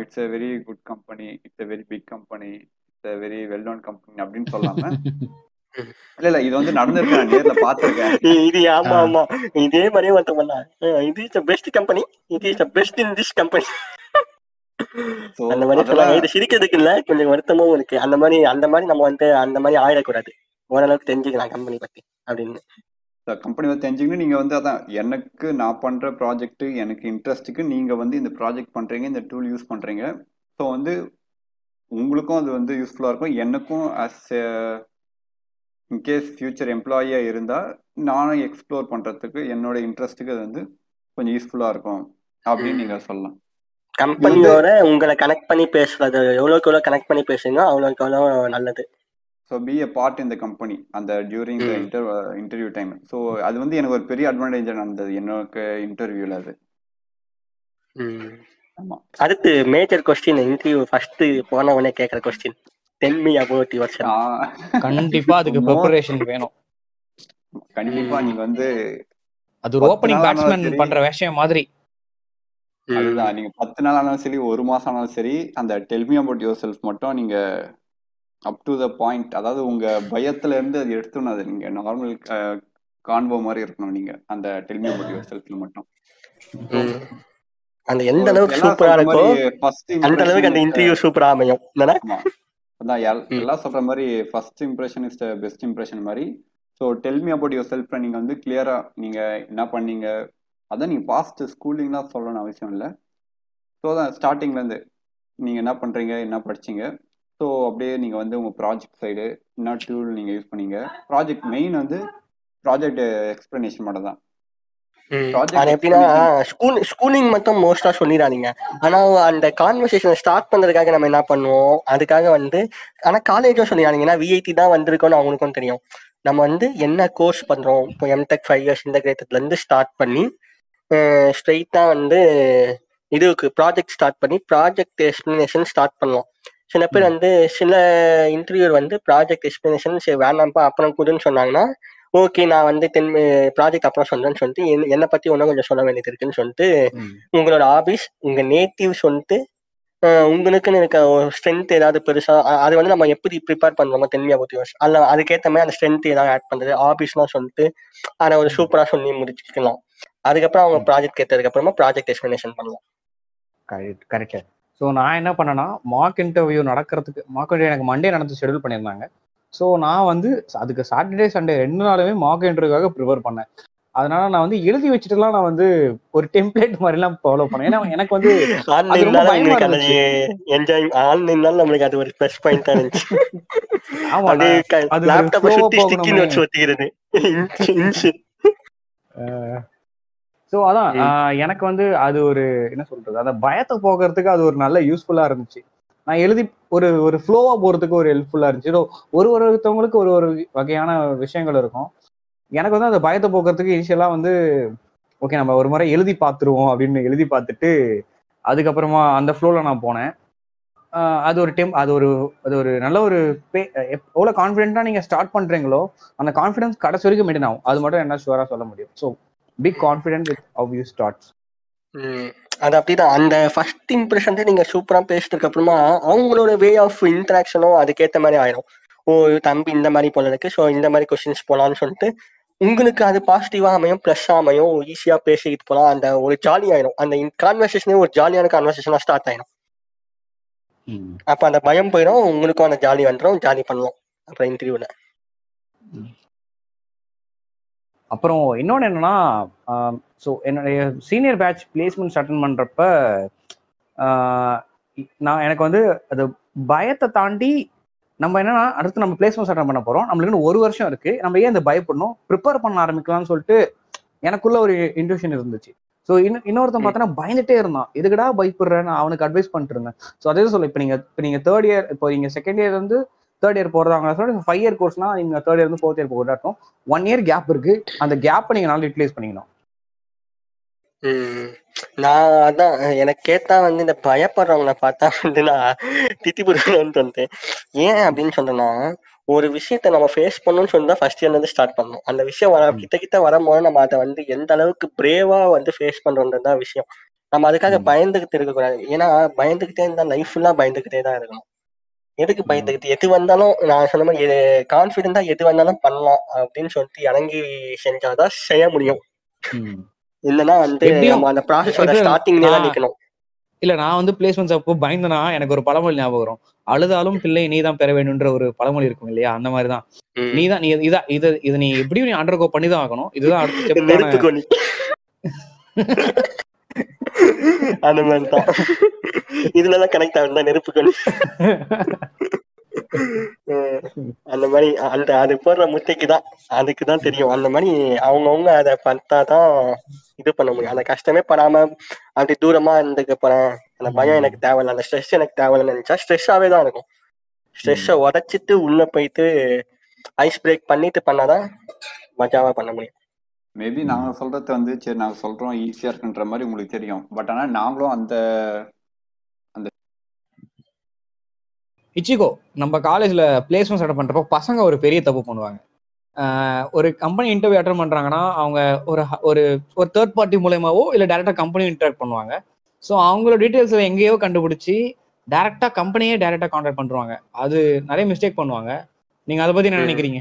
it's a very good company it's a very big company it's a very well known company அப்படின்னு சொல்லாம. இல்ல இல்ல இது வந்து நடந்திருக்கு நான் நேர்ல பார்த்திருக்கேன். இது ஆமா. ஆமா. இதே மாதிரியே ஒருத்தன் இது இஸ் பெஸ்ட் கம்பெனி இது is best in this company அந்த மாதிரி சொல்லாங்க இது சிரிக்கிறதுக்கு இல்ல கொஞ்சம் வருத்தமும் இருக்கு. அந்த மாதிரி அந்த மாதிரி நம்ம வந்து அந்த மாதிரி ஆயிடக்கூடாது. ஓரளவுக்கு தெரிஞ்சுக்கலாம் கம்பெனி பத்தி அப்படின்னு. கம்பெனி வந்து தெரிஞ்சுக்கணும் நீங்க வந்து அதான் எனக்கு நான் பண்ற ப்ராஜெக்ட் எனக்கு இன்ட்ரெஸ்ட்டுக்கு நீங்க வந்து இந்த ப்ராஜெக்ட் பண்றீங்க இந்த டூல் யூஸ் பண்றீங்க. ஸோ வந்து உங்களுக்கும் அது வந்து யூஸ்ஃபுல்லா இருக்கும். எனக்கும் அஸ் இன்கேஸ் ஃபியூச்சர் எம்ப்ளாயியா இருந்தால் நானும் எக்ஸ்ப்ளோர் பண்றதுக்கு என்னோட இன்ட்ரெஸ்ட்டுக்கு அது வந்து கொஞ்சம் யூஸ்ஃபுல்லா இருக்கும். அப்படின்னு நீங்க சொல்லலாம். கம்பெனியோட உங்களை கனெக்ட் பண்ணி பேசுறது எவ்வளோக்கு எவ்வளவு கனெக்ட் பண்ணி பேசுறீங்க அவ்வளோக்கு எவ்வளோ நல்லது. So be a part in the company அந்த during the. Inter interview time so அது வந்து எனக்கு ஒரு பெரிய அட்வான்டேஜ் நடந்தது. எனக்கு இன்டர்வியூல அது. ஆமா. அடுத்து மேஜர் கொஸ்டின் இன்டர்வியூ ஃபர்ஸ்ட் போனவனே கேக்குற question tell me about your கண்டிப்பா அதுக்கு ப்ரிப்பரேஷன் வேணும். கண்டிப்பா நீங்க வந்து அது ஒரு ஆனாலும் பேட்ஸ்மேன். பண்ற விஷயம் மாதிரி. அதுதான். நீங்க பத்து நாள் ஆனாலும் சரி ஒரு மாசம் ஆனாலும் சரி அந்த டெல்மி அபவுட் யுவர் செல்ஃப் மட்டும் நீங்க அப் டு த பாயிண்ட் அதாவது உங்க பயத்துல இருந்து அது எடுத்துணும் அது நீங்க நார்மல் கான்வோ மாதிரி இருக்கணும் நீங்க. அந்த டெல்மி அபவுட் யுவர் செல்ஃப்ல மட்டும். அந்த எந்த அளவுக்கு சூப்பரா இருக்கோ அந்த அளவுக்கு அந்த இன்டர்வியூ சூப்பரா அமையும். அதான் எல்- ம். எல்லாம் சொல்ற மாதிரி first impression is the best impression மாதிரி. So tell me about yourself நீங்க வந்து கிளியரா நீங்க என்ன பண்ணீங்க? அதான் நீங்க பாஸ்ட் ஸ்கூலிங்லாம் சொல்லணும்னு அவசியம் இல்லை. ஸோ தான் ஸ்டார்டிங்ல இருந்து நீங்க என்ன பண்றீங்க? என்ன படிச்சீங்க? ஸோ அப்படியே நீங்க வந்து உங்க ப்ராஜெக்ட் சைடு என்ன டூல் நீங்க யூஸ் பண்ணீங்க. ப்ராஜெக்ட் மெயின் வந்து ப்ராஜெக்ட் எக்ஸ்பிளனேஷன் மட்டும் தான் எப்படின்னா explanation. ஸ்கூல் ஸ்கூலிங் மட்டும் மோஸ்டா சொல்லிடாதீங்க ஆனா அந்த கான்வர்சேஷன் ஸ்டார்ட் பண்றதுக்காக நம்ம என்ன பண்ணுவோம்? அதுக்காக வந்து ஆனா காலேஜும் சொல்லிடாதீங்க ஏன்னா விஐடி தான் வந்திருக்கோம்னு அவங்களுக்கும் தெரியும். நம்ம வந்து என்ன கோர்ஸ் பண்றோம்? இப்போ எம்டெக் ஃபைவ் இயர்ஸ் இன்டகிரேட்டட்ல இருந்து ஸ்டார்ட் பண்ணி ஸ்ட்ரெயிட்டா வந்து இதுக்கு ப்ராஜெக்ட் ஸ்டார்ட் பண்ணி ப்ராஜெக்ட் எக்ஸ்பிளனேஷன் ஸ்டார்ட் பண்ணுவோம் சில பேர் வந்து சில இன்டர்வியூர் வந்து ப்ராஜெக்ட் எக்ஸ்பிளனேஷன் சரி வேணாம்ப்பா அப்புறம் கூடுன்னு சொன்னாங்கன்னா ஓகே நான் வந்து தென் ப்ராஜெக்ட் அப்புறம் சொல்றேன்னு சொல்லிட்டு என்ன- பத்தி ஒன்றும் கொஞ்சம் சொல்ல வேண்டியது இருக்குன்னு சொல்லிட்டு உங்களோட ஹாபிஸ் உங்க நேட்டிவ் சொல்லிட்டு உங்களுக்குன்னு இருக்க ஒரு ஸ்ட்ரென்த் ஏதாவது பெருசா அது வந்து நம்ம எப்படி ப்ரிப்பேர் பண்றோமோ தென்மையா பத்தி அல்ல அதுக்கேற்ற மாதிரி அந்த ஸ்ட்ரென்த் ஏதாவது ஆட் பண்றது ஹாபிஸ்லாம் சொல்லிட்டு அதை ஒரு சூப்பரா சொல்லி முடிச்சுக்கலாம். அதுக்கப்புறம் அவங்க ப்ராஜெக்ட் கேட்டதுக்கு அப்புறமா ப்ராஜெக்ட் எக்ஸ்பிளனேஷன் பண்ணலாம். Correct correct. ஸோ நான் என்ன பண்ணேன்னா மார்க் இன்டர்வியூ நடக்கிறதுக்கு மார்க் இன்டர்வியூ எனக்கு மண்டே நடந்து ஷெடியூல் பண்ணியிருந்தாங்க. ஸோ நான் வந்து அதுக்கு சாட்டர்டே சண்டே ரெண்டு நாளுமே மார்க் இன்டர்வியூக்காக ப்ரிப்பேர் பண்ணேன். அதனால நான் வந்து எழுதி வச்சுட்டுலாம் நான் வந்து ஒரு டெம்ப்ளேட் மாதிரிலாம் ஃபாலோ பண்ணேன். ஏன்னா எனக்கு வந்து. என்ஜாய் ஆன்லைன்னால நம்மளுக்கு அது ஒரு ப்ளஸ் பாயிண்டா இருந்துச்சு. ஆமா அது சுத்தி ஒட்டிக்கிறது. இன்ச்சு ஸோ அதான் எனக்கு வந்து அது ஒரு என்ன சொல்றது அந்த பயத்தை போக்குறதுக்கு அது ஒரு நல்ல யூஸ்ஃபுல்லா இருந்துச்சு. நான் எழுதி ஒரு ஒரு ஃப்ளோவா போறதுக்கு ஒரு ஹெல்ப்ஃபுல்லா இருந்துச்சு. So, ஒரு ஒருத்தவங்களுக்கு ஒரு ஒரு வகையான விஷயங்கள் இருக்கும். எனக்கு வந்து அந்த பயத்தை போக்குறதுக்கு இனிஷியலா வந்து ஓகே நம்ம ஒரு முறை எழுதி பார்த்துருவோம் அப்படின்னு எழுதி பார்த்துட்டு அதுக்கப்புறமா அந்த ஃப்ளோல நான் போனேன். அது ஒரு டெம் அது ஒரு அது ஒரு நல்ல ஒரு பே- எப்- எவ்வளவு கான்ஃபிடென்ட்டா நீங்க ஸ்டார்ட் பண்றீங்களோ அந்த கான்ஃபிடன்ஸ் கடைசி வரைக்கும் மெயின்டைன் ஆகும். அது மட்டும் என்ன ஷுவரா சொல்ல முடியும். So be confident with how you starts. அது அப்படிதான். அந்த ஃபர்ஸ்ட் இம்ப்ரெஷன் நீங்க சூப்பரா பேசினதுக்கு அப்புறமா அவங்களோட வே ஆஃப் இன்டராக்ஷனும் அதுக்கேத்த மாதிரி ஆயிடும் ஓ தம்பி இந்த மாதிரி போல இருக்கு. ஸோ இந்த மாதிரி கொஸ்டின்ஸ் போலாம்னு சொல்லிட்டு உங்களுக்கு அது பாசிட்டிவா அமையும் ப்ளஸ் அமையும் ஈஸியா பேசிக்கிட்டு போலாம் அந்த ஒரு ஜாலி ஆயிடும் அந்த கான்வர்சேஷனே ஒரு ஜாலியான கான்வர்சேஷனா ஸ்டார்ட் ஆயிடும் அப்ப அந்த பயம் போயிடும் உங்களுக்கும் அந்த ஜாலி வந்துடும் ஜாலி பண்ணலாம் அப்புறம் இன்டர்வியூல அப்புறம் இன்னொன்று என்னன்னா ஸோ என்னுடைய சீனியர் பேட்ச் பிளேஸ்மெண்ட்ஸ் அட்டன் பண்றப்ப ஆஹ் நான் எனக்கு வந்து அது பயத்தை தாண்டி நம்ம என்னன்னா அடுத்து நம்ம பிளேஸ்மெண்ட்ஸ் அட்டன் பண்ண போறோம். நம்மளுக்கு இன்னும் ஒரு வருஷம் இருக்கு. நம்ம ஏன் இந்த பயப்படணும்? ப்ரிப்பேர் பண்ண ஆரம்பிக்கலாம்னு சொல்லிட்டு எனக்குள்ள ஒரு இன்ட்யூஷன் இருந்துச்சு. ஸோ இன்னும் இன்னொருத்தன் பார்த்தோன்னா பயந்துட்டே இருந்தான். எதுக்குடா பயப்படுறேன் நான் அவனுக்கு அட்வைஸ் பண்ணிட்டு இருந்தேன். ஸோ அதே சொல்ல இப்போ நீங்க இப்போ நீங்க தேர்ட் இயர் இப்போ நீங்க செகண்ட் இயர் வந்து தேர்ட் இயர் போறதாங்க சொல்லி ஃபைவ் இயர் கோர்ஸ்னா நீங்க தேர்ட் இயர் வந்து ஃபோர்த் இயர் போகிறதாட்டும் ஒன் இயர் கேப் இருக்கு. அந்த கேப்பை நீங்க நல்லா யூட்டிலைஸ் பண்ணிக்கணும். நான் அதான் எனக்கு கேட்டா வந்து இந்த பயப்படுறவங்கள பார்த்தா வந்து நான் திட்டி போடுவேன்னு வந்தேன் ஏன் அப்படின்னு சொன்னேன்னா ஒரு விஷயத்த நம்ம ஃபேஸ் பண்ணணும்னு சொல்லி தான் ஃபர்ஸ்ட் இயர்ல இருந்து ஸ்டார்ட் பண்ணணும் அந்த விஷயம் வர. கிட்ட கிட்ட வரும்போது நம்ம அதை வந்து எந்த அளவுக்கு பிரேவா வந்து ஃபேஸ் பண்றோன்றது தான் விஷயம். நம்ம அதுக்காக. பயந்துகிட்டு இருக்கக்கூடாது. ஏன்னா பயந்துகிட்டே இருந்தா லைஃப் ஃபுல்லா பயந்துகிட்டே தான் இருக்கணும். எதுக்கு ம். பயந்துகிட்டு? எது வந்தாலும் நான் சொன்ன மாதிரி கான்ஃபிடென்ட்டா எது வந்தாலும் பண்ணலாம் அப்படின்னு சொல்லிட்டு இறங்கி செஞ்சாதான் செய்ய முடியும். இல்லைன்னா வந்து நம்ம அந்த ப்ராசஸோட இது ஸ்டார்டிங்லேயே தான் நிக்கணும். இல்ல நான் வந்து பிளேஸ்மெண்ட்ஸ் அப்போ பயந்தனா எனக்கு ஒரு பழமொழி ஞாபகம் வரும். அழுதாலும் பிள்ளை நீ தான் பெற வேண்டும்ன்ற ஒரு பழமொழி இருக்கும் இல்லையா? அந்த மாதிரி தான் ம். நீ தான் நீ இதா இது இது நீ எப்படியும் நீ அண்டர்கோ பண்ணி தான் ஆகணும். இதுதான் அடுத்த அந்த மாதிரி தான் இதுலதான் கனெக்ட் ஆகுது நெருப்பு கொனி உம், அந்த மாதிரி அந்த அது போடுற முட்டைக்கு தான் அதுக்கு தான் தெரியும். அந்த மாதிரி அவங்கவுங்க அதை பார்த்தாதான் இது பண்ண முடியும். அந்த கஷ்டமே படாம அப்படி தூரமா இருந்துக்க போறேன் அந்த பயம் எனக்கு தேவையில்ல. அந்த ஸ்ட்ரெஸ் எனக்கு தேவையில்லைன்னு நினைச்சா ஸ்ட்ரெஸ்ஸாவே தான் இருக்கும். ஸ்ட்ரெஸ்ஸை உடைச்சிட்டு உள்ள போயிட்டு ஐஸ் பிரேக் பண்ணிட்டு பண்ணாதான் மஜாவா பண்ண முடியும். மேபி நாங்க சொல்றது வந்து சரி நாங்க சொல்றோம் ஈஸியா இருக்குன்ற மாதிரி உங்களுக்கு தெரியும். பட் ஆனா நாங்களும் அந்த இச்சிகோ நம்ம காலேஜ்ல பிளேஸ்மெண்ட் அட்டன் பண்றப்போ பசங்க ஒரு பெரிய தப்பு பண்ணுவாங்க. ஒரு கம்பெனி இன்டர்வியூ அட்டன் பண்றாங்கன்னா அவங்க ஒரு ஒரு ஒரு தேர்ட் பார்ட்டி மூலயமாவோ இல்லை டேரக்டா கம்பெனி இன்டராக்ட் பண்ணுவாங்க. ஸோ அவங்களோட டீட்டெயில்ஸ் எங்கேயோ கண்டுபிடிச்சி டேரக்டா கம்பெனியே டேரக்டா கான்டாக்ட் பண்றாங்க அது நிறைய மிஸ்டேக் பண்ணுவாங்க. நீங்க அதை பத்தி என்ன. நினைக்கிறீங்க?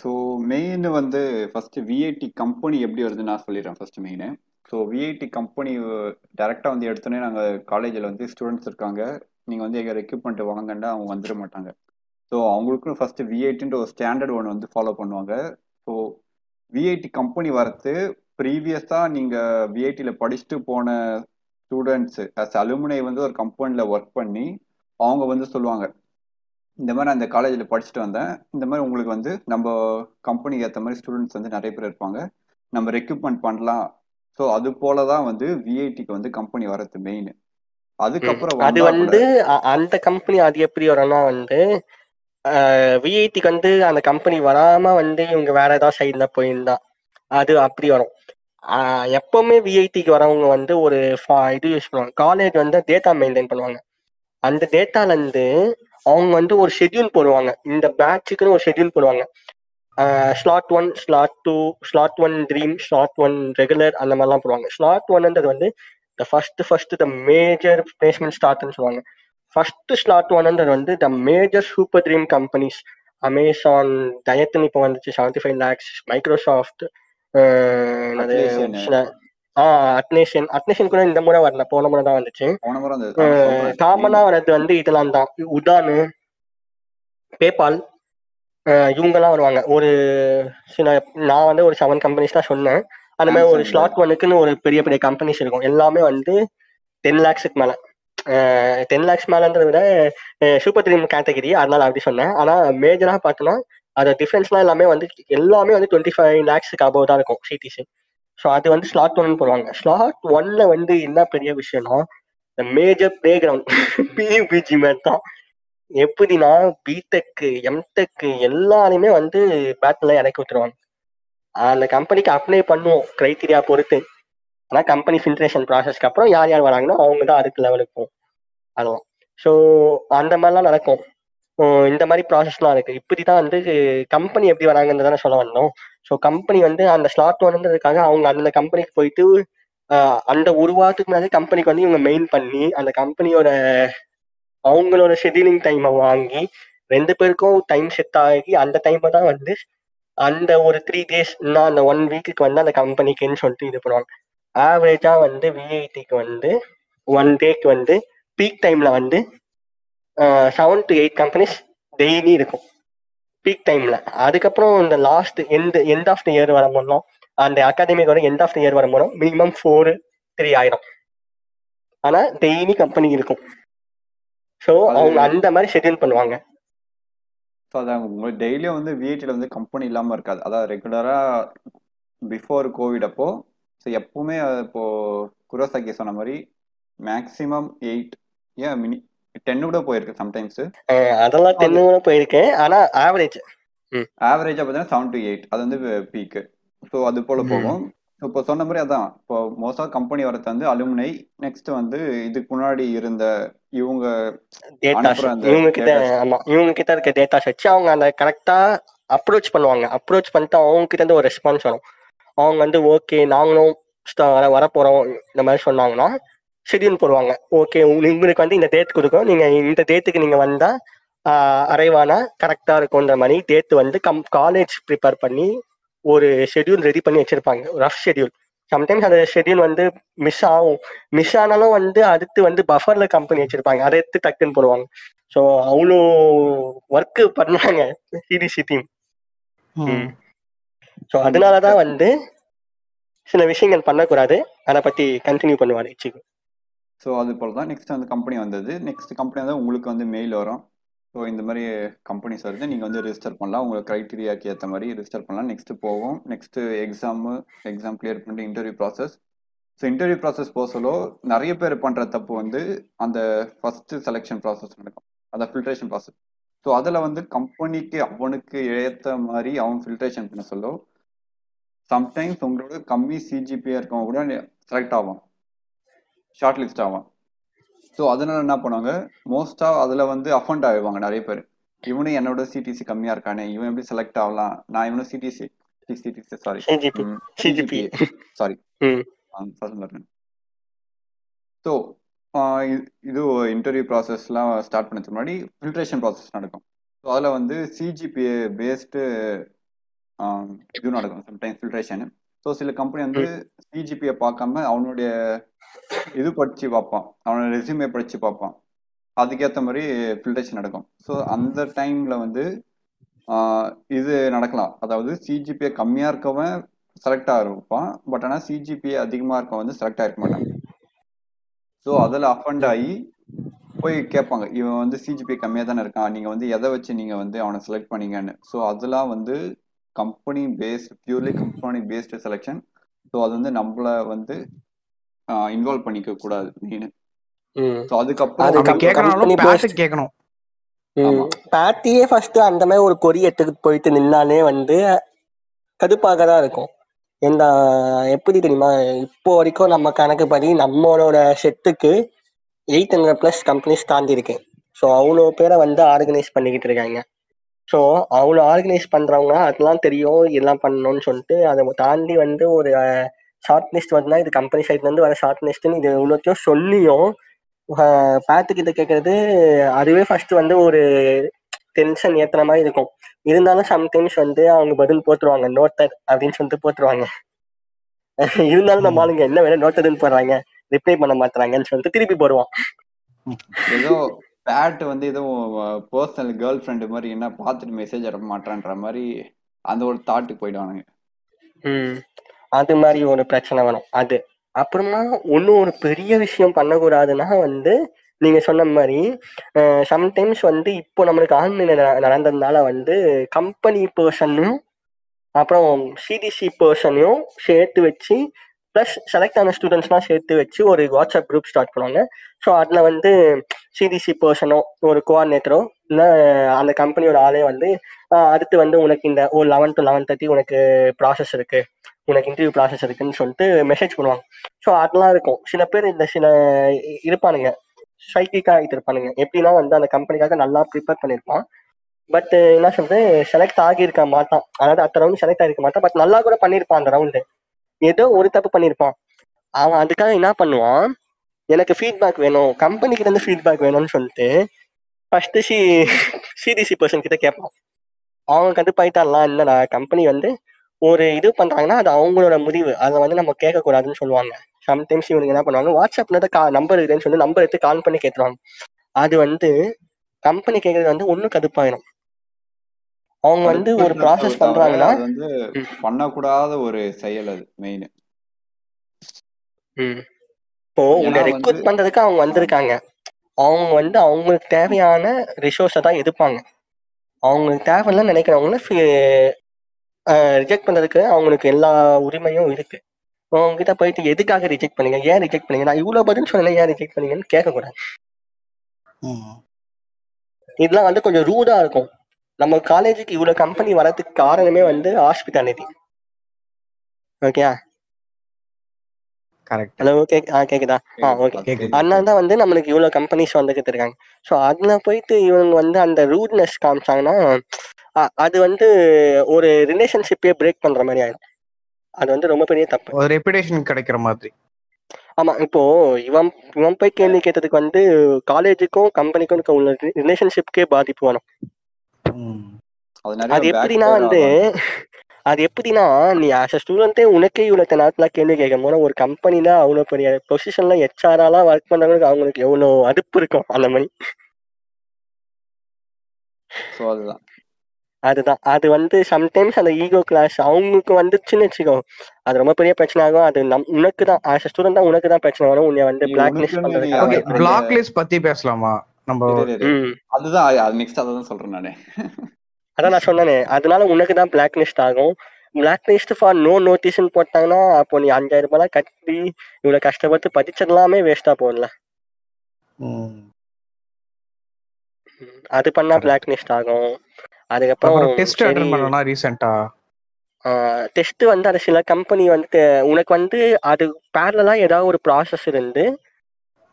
ஸோ மெயின் வந்து ஃபர்ஸ்ட் விஐடி கம்பெனி எப்படி வருதுன்னு நான் சொல்லிடுறேன் first main so VIT company டேரெக்டாக வந்து எடுத்தோன்னே நாங்கள் காலேஜில் வந்து ஸ்டூடெண்ட்ஸ் இருக்காங்க. நீங்கள் வந்து எங்கள் ரெக்யூப்மெண்ட் வாங்கண்டா அவங்க வந்துட மாட்டாங்க. ஸோ அவங்களுக்கும் ஃபர்ஸ்ட் விஐடின்ற ஒரு ஸ்டாண்டர்ட் ஒன்று வந்து ஃபாலோ பண்ணுவாங்க. ஸோ விஐடி கம்பெனி வரது ப்ரீவியஸாக நீங்கள் விஐடியில் படிச்சுட்டு போன ஸ்டூடெண்ட்ஸு அஸ் அலுமினை வந்து ஒரு கம்பெனியில் ஒர்க் பண்ணி அவங்க வந்து சொல்லுவாங்க. இந்த மாதிரி இந்த காலேஜில் படிச்சுட்டு வந்தேன். இந்த மாதிரி உங்களுக்கு வந்து நம்ம கம்பெனிக்கு ஏற்ற மாதிரி ஸ்டூடெண்ட்ஸ் வந்து நிறைய பேர் இருப்பாங்க. நம்ம ரெக்யூப்மெண்ட் பண்ணலாம். ஸோ அது போல தான் வந்து விஐடிக்கு வந்து கம்பெனி வரது மெயின் அதுக்கப்புறம் அது வந்தா அந்த கம்பெனி அது எப்படி வரும்னா வந்து விஐடிக்கு வந்து அந்த கம்பெனி வராம வந்து இவங்க வேற ஏதாவது சைட்ல போயிருந்தா அது அப்படி வரும். எப்பவுமே விஐடிக்கு வரவங்க வந்து ஒரு இது யூஸ் பண்ணுவாங்க. காலேஜ் வந்து டேட்டா மெயின்டைன் பண்ணுவாங்க. அந்த டேட்டால இருந்து அவங்க வந்து ஒரு ஷெட்யூல் போடுவாங்க. இந்த பேட்சுக்குன்னு ஒரு ஷெட்யூல் போடுவாங்க. Slot one slot two slot one dream slot one regular அந்த மாதிரிலாம் போடுவாங்க. ஸ்லாட் ஒன்ன்றது வந்து the first first the major placement ஸ்டார்ட்னு சொல்லுவாங்க. ஃபர்ஸ்ட் ஸ்லாட் ஒன்ன்றது வந்து the major super dream companies Amazon டயத்தன் இப்போ வந்துச்சு செவன்டி ஃபைவ் லேக்ஸ் மைக்ரோசாஃப்ட் என்னது Atlassian. ஆ அட்னேஷன் அட்னேஷன் கூட இந்த முறை வரல. போன முறை தான் வந்துச்சு. அந்த. காமனா வர்றது வந்து இதெல்லாம் தான். உடானு பேபால் இவங்கெல்லாம் வருவாங்க. ஒரு சில நான் வந்து ஒரு செவன் கம்பெனிஸ் தான் சொன்னேன். அந்த மாதிரி ஒரு. ஸ்லாட் ஒன்னுக்குன்னு ஒரு பெரிய பெரிய கம்பெனிஸ் இருக்கும். எல்லாமே வந்து டென் லேக்ஸுக்கு மேல. டென் லேக்ஸ் மேலன்றத விட சூப்பர் ட்ரீம் கேட்டகரி அதனால அப்படி சொன்னேன். ஆனா மேஜரா பார்த்தோன்னா அதோட டிஃபரன்ஸ்லாம் எல்லாமே வந்து எல்லாமே வந்து டுவெண்ட்டி ஃபைவ் லேக்ஸுக்கு அபவ் தான் இருக்கும் சிடிசி ஸோ அது வந்து ஸ்லாட் ஒன்னு போடுவாங்க. ஸ்லாட் ஒன்ல வந்து என்ன பெரிய விஷயம்னா இந்த மேஜர் பிளே கிரவுண்ட் பியூபிஜி மாதிரி தான் எப்படின்னா பிடெக்கு எம்டெக்கு எல்லாருமே வந்து பேட்டில் இறக்கி விட்டுருவாங்க. அந்த கம்பெனிக்கு அப்ளை பண்ணுவோம் கிரைட்டீரியா பொறுத்து. ஆனால் கம்பெனி ஃபில்ட்ரேஷன் ப்ராசஸ்க்கு அப்புறம் யார் யார் வராங்களோ அவங்க தான் அடுத்த லெவலுக்கு அதுவும் ஸோ அந்த மாதிரிலாம் நடக்கும். இந்த மாதிரி ப்ராசஸ்லாம் இருக்குது இப்படி தான் வந்து கம்பெனி எப்படி வராங்கன்னு தானே சொல்ல வந்தோம். ஸோ கம்பெனி வந்து அந்த ஸ்லாட் ஒன்றுன்றதுக்காக அவங்க அந்த கம்பெனிக்கு போயிட்டு அந்த ஒரு வாரத்துக்கு மேலே கம்பெனிக்கு வந்து இவங்க மெயின் பண்ணி அந்த கம்பெனியோட அவங்களோட ஷெட்யூலிங் டைமை வாங்கி ரெண்டு பேருக்கும் டைம் செட் ஆகி அந்த டைமை தான் வந்து அந்த ஒரு த்ரீ டேஸ் இன்னும் அந்த ஒன் வீக்குக்கு வந்து அந்த கம்பெனிக்குன்னு சொல்லிட்டு இது பண்ணுவாங்க. ஆவரேஜாக வந்து விஐடிக்கு வந்து ஒன் டேக்கு வந்து பீக் டைமில் வந்து seven to eight companies daily இருக்கும். பீக் டைம்ல அதுக்கப்புறம் இந்த லாஸ்ட் எந்த எண்ட் ஆஃப் த இயர் வரும்போதும் அந்த அகாடமிக்கோட எண்ட் ஆஃப் த இயர் வரும்போதும் மினிமம் ஃபோர் த்ரீ ஆயிரும். ஆனா டெய்லி கம்பெனி இருக்கும். ஸோ அவங்க அந்த மாதிரி ஷெட்யூல் பண்ணுவாங்க. ஸோ அதான் உங்களுக்கு டெய்லியும் வந்து விஐடியில் வந்து கம்பெனி இல்லாமல் இருக்காது. அதாவது ரெகுலராக பிஃபோர் கோவிட் அப்போ ஸோ எப்பவுமே இப்போ குரோசாக்கி சொன்ன மாதிரி மேக்ஸிமம் எயிட் ஏன் மினி டென்னு கூட போயிருக்கு சம்டைம்ஸ் அதெல்லாம் டென்னு போயிருக்கேன் ஆனா ஆவரேஜ் ஆவரேஜாக பார்த்தீங்கன்னா செவன் டு எயிட் அது வந்து பீக்கு ஸோ அது போல். போகும். இப்போ சொன்ன மாதிரி அதான். இப்போ மோஸ்டாக கம்பெனி வரது வந்து அலுமினை நெக்ஸ்ட் வந்து இதுக்கு முன்னாடி இருந்த இவங்க இவங்க கிட்ட. ஆமா. இவங்க கிட்ட இருக்க டேட்டாஸ் வச்சு அவங்க அந்த கரெக்டா அப்ரோச் பண்ணுவாங்க. அப்ரோச் பண்ணிட்டு அவங்க கிட்ட இருந்து ஒரு ரெஸ்பான்ஸ் வரும். அவங்க வந்து ஓகே நாங்களும் வர போறோம் இந்த மாதிரி சொன்னாங்கன்னா ஷெட்யூல் போடுவாங்க. ஓகே உங்களுக்கு வந்து இந்த டேட் கொடுக்கும். நீங்க இந்த டேட்டுக்கு நீங்க வந்தா அரைவானா கரெக்டா இருக்கும்ன்ற மாதிரி டேட் வந்து கம் காலேஜ் ப்ரிப்பேர் பண்ணி ஒரு ஷெட்யூல் ரெடி பண்ணி வச்சிருப்பாங்க. ரஃப் ஷெட்யூல் சம்டைம்ஸ் அந்த ஷெட்யூல் வந்து மிஸ் ஆகும். மிஸ் ஆனாலும் வந்து அடுத்து வந்து பஃபர்ல கம்பெனி வச்சிருப்பாங்க. அதை எடுத்து டக்குன்னு போடுவாங்க. ஸோ அவ்வளோ ஒர்க் பண்ணாங்க சிடிசி டீம். ஸோ அதனால தான் வந்து சில விஷயங்கள் பண்ணக்கூடாது. அதை பத்தி கண்டினியூ பண்ணுவாரு இச்சிக்கு. ஸோ அது போல் தான் நெக்ஸ்ட் வந்து கம்பெனி வந்தது. நெக்ஸ்ட் கம்பெனி வந்து உங்களுக்கு வந்து மெயில் வரும். ஸோ இந்த மாதிரி கம்பெனிஸ் வருது. நீங்கள் வந்து ரிஜிஸ்டர் பண்ணலாம். உங்கள் க்ரைட்டீரியாக்கு ஏற்ற மாதிரி ரிஜிஸ்டர் பண்ணலாம். நெக்ஸ்ட் போகும். நெக்ஸ்ட் எக்ஸாமு எக்ஸாம் கிளியர் பண்ணிட்டு interview process so interview process போக சொல்லோ நிறைய பேர் பண்ணுற தப்பு வந்து அந்த ஃபஸ்ட்டு செலெக்ஷன் ப்ராசஸ் நடக்கும். அந்த ஃபில்ட்ரேஷன் ப்ராசஸ் ஸோ அதில் வந்து கம்பெனிக்கு அவனுக்கு ஏற்ற மாதிரி அவன் ஃபில்ட்ரேஷன் பண்ண சொல்லோ சம்டைம்ஸ் உங்களோட கம்மி சிஜிபியாக இருக்கவங்க கூட செலக்ட் ஆகும். ஷார்ட் லிஸ்ட் ஆகும் ஸோ அதனால என்ன பண்ணுவாங்க? மோஸ்ட்டாக அதில் வந்து அஃபண்ட் ஆகிடுவாங்க நிறைய பேர். இவனும் என்னோட சிடிசி கம்மியாக இருக்கானே இவன் எப்படி செலக்ட் ஆகலாம்? நான் இவனும் CTC CTC sorry CGP sorry so இது இன்டர்வியூ ப்ராசஸ்லாம் ஸ்டார்ட் பண்ணதுக்கு முன்னாடி ஃபில்ட்ரேஷன் ப்ராசஸ் நடக்கும். ஸோ அதில் வந்து சிஜிபிஏ பேஸ்டு இது நடக்கும் சம்டைம்ஸ் ஃபில்ட்ரேஷன் ஸோ சில கம்பெனி வந்து சிஜிபியை பார்க்காம அவனுடைய இது படித்து பார்ப்பான். அவனோட ரெசியூமே படித்து பார்ப்பான். அதுக்கேற்ற மாதிரி ஃபில்ட்ரேஷன் நடக்கும். ஸோ அந்த டைமில் வந்து இது நடக்கலாம். அதாவது சிஜிபிஏ கம்மியாக இருக்கவன் செலக்ட் ஆகிருப்பான் பட் ஆனால் சிஜிபிஏ அதிகமாக இருக்கவன் வந்து செலக்ட் ஆகிருக்க மாட்டான். ஸோ அதில் அஃபண்ட் ஆகி போய் கேட்பாங்க. இவன் வந்து சிஜிபி கம்மியாக தானே இருக்கான். நீங்கள் வந்து எதை வச்சு நீங்கள் வந்து அவனை செலக்ட் பண்ணீங்கன்னு. ஸோ அதெல்லாம் வந்து company based purely company based selection so அது வந்து நம்மள வந்து இன்வால்வ் பண்ணிக்க கூடாது மெயின் ஸோ அதுக்கப்புறம் கேட்கறாலும் பேட்டு கேட்கணும். பேட்டியே ஃபர்ஸ்ட் அந்த மாதிரி ஒரு கொரி எடுத்துட்டு போயிட்டு நின்னாலே வந்து கடுப்பாக தான் இருக்கும். இந்த எப்படி தெரியுமா? இப்போ வரைக்கும் நம்ம கணக்கு படி நம்மளோட செட்டுக்கு எயிட் ஹண்ட்ரட் ப்ளஸ் கம்பெனிஸ் தாண்டி இருக்கு ஸோ அவ்வளோ பேரை வந்து ஆர்கனைஸ் பண்ணிக்கிட்டு இருக்காங்க. ஸோ அவ்வளோ ஆர்கனைஸ் பண்ணுறவங்க அதெல்லாம் தெரியும் எல்லாம் பண்ணணும்னு சொல்லிட்டு அதை தாண்டி வந்து ஒரு ஷார்ட் லிஸ்ட் வருதுன்னா இது கம்பெனி சைட்லேருந்து வர ஷார்ட் லிஸ்ட்டுன்னு இது இவ்வளோத்தையும் சொல்லியும் பேத்துக்கிட்ட கேட்கறது அதுவே ஃபர்ஸ்ட் வந்து ஒரு டென்ஷன் ஏற்றுற மாதிரி இருக்கும். இருந்தாலும் சம்டைம்ஸ் வந்து அவங்க பதில் போட்டுருவாங்க நோட்டட் அப்படின்னு சொல்லிட்டு போட்டுருவாங்க. இருந்தாலும் நம்ம ஆளுங்க என்ன வேணும் நோட்டதுன்னு போடுறாங்க ரிப்ளை பண்ண மாட்டாங்கன்னு சொல்லிட்டு திருப்பி போடுவான் ஏதோ பேட் வந்து எதுவும் பர்சனல் கேர்ள் ஃப்ரெண்டு மாதிரி என்ன பார்த்துட்டு மெசேஜ் அனுப்ப மாட்டான்ற மாதிரி அந்த ஒரு தாட்டுக்கு போயிடுவானுங்க. ம். அது மாதிரி ஒரு பிரச்சனை வரும். அது. அப்புறமா ஒன்றும் ஒரு பெரிய விஷயம் பண்ணக்கூடாதுன்னா வந்து நீங்க சொன்ன மாதிரி சம்டைம்ஸ் வந்து இப்போ நம்மளுக்கு ஆன்லைன் நடந்ததுனால வந்து கம்பெனி பர்சனையும் அப்புறம் சிடிசி பர்சனையும் சேர்த்து வச்சு ப்ளஸ் செலக்ட் ஆன ஸ்டூடெண்ட்ஸ்லாம் சேர்த்து வச்சு ஒரு வாட்ஸ்அப் குரூப் ஸ்டார்ட் பண்ணுவாங்க. ஸோ அதில் வந்து சிடிசி பர்சனோ ஒரு கோஆர்டினேட்டரோ இல்லை அந்த கம்பெனியோட ஆளே வந்து அடுத்து வந்து உனக்கு இந்த ஒரு லெவன் டு லெவன் தேர்ட்டி உனக்கு ப்ராசஸ் இருக்கு. உனக்கு இன்டர்வியூ ப்ராசஸ் இருக்குன்னு சொல்லிட்டு மெசேஜ் பண்ணுவாங்க ஸோ அதெல்லாம் இருக்கும். சில பேர் இந்த சில இருப்பானுங்க. சைக்கிக்காக ஆகிட்டு இருப்பானுங்க. எப்படின்னா வந்து அந்த கம்பெனிக்காக நல்லா ப்ரிப்பேர் பண்ணியிருப்பான் பட் என்ன சொல்றது செலக்ட் ஆகியிருக்க மாட்டான். அதாவது அடுத்த ரவுண்ட் செலக்ட் ஆகிருக்க மாட்டான். பட் நல்லா கூட பண்ணியிருப்பான் அந்த ரவுண்டு ஏதோ ஒரு தப்பு பண்ணியிருப்பான் அவன் அதுக்காக என்ன பண்ணுவான்? எனக்கு ஃபீட்பேக் வேணும். கம்பெனி கிட்ட இருந்து ஃபீட்பேக் வேணும்னு சொல்லிட்டு ஃபர்ஸ்ட் சி சிடிசி பர்சன் கிட்ட கேட்பான் அவங்க கடுப்பாயிட்டான்லாம் இல்லைடா? கம்பெனி வந்து ஒரு இது பண்றாங்கன்னா அது அவங்களோட முடிவு. அதை வந்து நம்ம கேட்கக்கூடாதுன்னு சொல்லுவாங்க. சம்டைம்ஸ் இவனுக்கு என்ன பண்ணுவாங்க வாட்ஸ்அப்ல கா நம்பர் இருக்குன்னு சொல்லி நம்பர் எடுத்து கால் பண்ணி கேட்டுருவாங்க. அது வந்து கம்பெனி கேட்கறது வந்து ஒன்றும் கடுப்பாயிடும் அவங்க வந்து ஒரு ப்ராசஸ் பண்றாங்கன்னா அது வந்து பண்ணக்கூடாத ஒரு செயல் அது மெயின் இப்போ உன்னை ரெக்ரூட் பண்றதுக்கு அவங்க வந்திருக்காங்க. அவங்க வந்து அவங்களுக்கு தேவையான ரிசோர்ஸை தான் எடுப்பாங்க. அவங்களுக்கு தேவையில்லைன்னு நினைக்கிறவங்கள ரிஜெக்ட் பண்றதுக்கு அவங்களுக்கு எல்லா உரிமையும் இருக்கு. உங்ககிட்ட போயிட்டு எதுக்காக ரிஜெக்ட் பண்ணீங்க? ஏன் ரிஜெக்ட் பண்ணீங்க? நான் இவ்வளவு பதில் சொன்னேன் ஏன் ரிஜெக்ட் பண்ணீங்கன்னு கேட்கக்கூடாது. இதெல்லாம் வந்து கொஞ்சம் ரூடா இருக்கும். நம்ம காலேஜுக்கு இவ்வளவு கம்பெனி வரதுக்கு காரணமே வந்து hospitality okay correct hello okay ஆ கேக்குதா? ஆ ஓகே அதனால தான் வந்து நம்மளுக்கு இவ்வளவு கம்பெனிஸ் வந்துகிட்டு இருக்காங்க ஸோ அதுல போயிட்டு இவங்க வந்து அந்த ரூட்னஸ் காமிச்சாங்கன்னா அது வந்து ஒரு ரிலேஷன்ஷிப்பே பிரேக் பண்ற மாதிரி ஆயிடும். அது வந்து ரொம்ப பெரிய தப்பு. ஒரு ரெப்புடேஷன் கிடைக்கிற மாதிரி. ஆமா இப்போ இவன் இவன் போய் கேள்வி கேட்டதுக்கு வந்து காலேஜுக்கும் கம்பெனிக்கும் உள்ள ரிலேஷன்ஷிப்கே பாதிப்பு வரும். அது எப்படின்னா வந்து அது எப்படின்னா நீ ஆஸ் அ ஸ்டூடெண்ட்டே உனக்கே இவ்வளவு நேரத்துல கேள்வி கேட்கும் போது ஒரு கம்பெனில அவ்வளவு பெரிய பொசிஷன்ல ஹெச்ஆராலாம் ஒர்க் பண்றவங்களுக்கு அவங்களுக்கு எவ்வளவு அடுப்பு இருக்கும் அந்த மாதிரி அதுதான். அதுதான். அது வந்து சம்டைம்ஸ் அந்த ஈகோ கிளாஸ் அவங்களுக்கு வந்துச்சுன்னு வச்சுக்கோ. அது ரொம்ப பெரிய பிரச்சனை ஆகும். அது நம் உனக்கு தான் ஆஸ் ஸ்டூடெண்ட் தான் உனக்கு தான் பிரச்சனை வரும். உன்னை வந்து பிளாக் லிஸ்ட் பண்றதுக்கு ஓகே பிளாக் லிஸ்ட் பத்தி பேசலாமா? நம்ம அதுதான் அது நெக்ஸ்ட் அதை தான் சொல்றேன் நானு. அதான் நான் சொன்னேனே அதனால உனக்கு தான் பிளாக் லிஸ்ட் ஆகும். பிளாக் லிஸ்ட் ஃபார் நோ நோட்டீஸ்னு போட்டாங்கன்னா அப்போ நீ அஞ்சாயிரம் ரூபாய் கட்டி இவ்வளவு கஷ்டப்பட்டு படிச்சதெல்லாமே வேஸ்டா போகல. அது பண்ணா. பிளாக் லிஸ்ட் ஆகும். அதுக்கப்புறம் டெஸ்ட் அட்டன் பண்ணனா ரீசெண்டா டெஸ்ட் வந்து அது சில கம்பெனி வந்து உனக்கு வந்து அது பேரலா ஏதாவது ஒரு ப்ராசஸ் இருந்து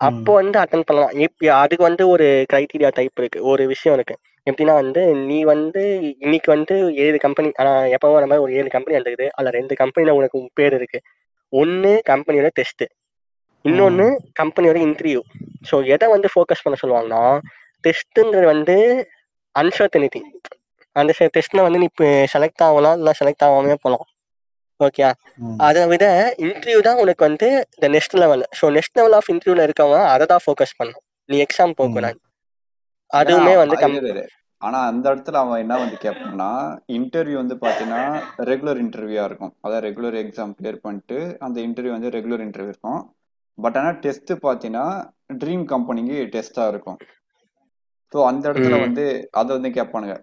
அப்போ வந்து அட்டன் பண்ணலாம். அதுக்கு வந்து ஒரு கிரைட்டீரியா டைப் இருக்கு ஒரு விஷயம் இருக்கு. எப்படின்னா வந்து நீ வந்து இன்னைக்கு வந்து ஏழு கம்பெனி ஆனா எப்பவும் நம்ம ஒரு ஏழு கம்பெனி வந்துருக்குது. அதுல ரெண்டு கம்பெனில உனக்கு உன் பேர் இருக்கு. ஒன்னு கம்பெனியோட டெஸ்ட் இன்னொன்னு கம்பெனியோட இன்டர்வியூ ஸோ எதை வந்து ஃபோக்கஸ் பண்ண சொல்லுவாங்கன்னா டெஸ்ட்டுங்கிறது வந்து அன்சர்டனிட்டி அந்த டெஸ்ட்ல வந்து நீ இப்போ செலக்ட் ஆகலாம் இல்லை செலக்ட் ஆகாமே போகலாம். ஓகே. அதை விட இன்டர்வியூ தான் உனக்கு வந்து இந்த next level so next level of இன்டர்வியூல இருக்கவங்க அதை தான் ஃபோக்கஸ் பண்ணும் நீ எக்ஸாம் போகக்கூடாது. அதுவுமே வந்து. ஆனா அந்த இடத்துல அவன் என்ன வந்து கேட்பான்னா இன்டர்வியூ வந்து பாத்தீங்கன்னா ரெகுலர் இன்டர்வியூவா இருக்கும். அதாவது ரெகுலர் எக்ஸாம் கிளியர் பண்ணிட்டு அந்த இன்டர்வியூ வந்து ரெகுலர் இன்டர்வியூ இருக்கும். பட் ஆனா டெஸ்ட் பாத்தீங்கன்னா ட்ரீம் கம்பெனிக்கு டெஸ்டா இருக்கும். ஸோ அந்த இடத்துல. வந்து அதை வந்து கேட்பானுங்க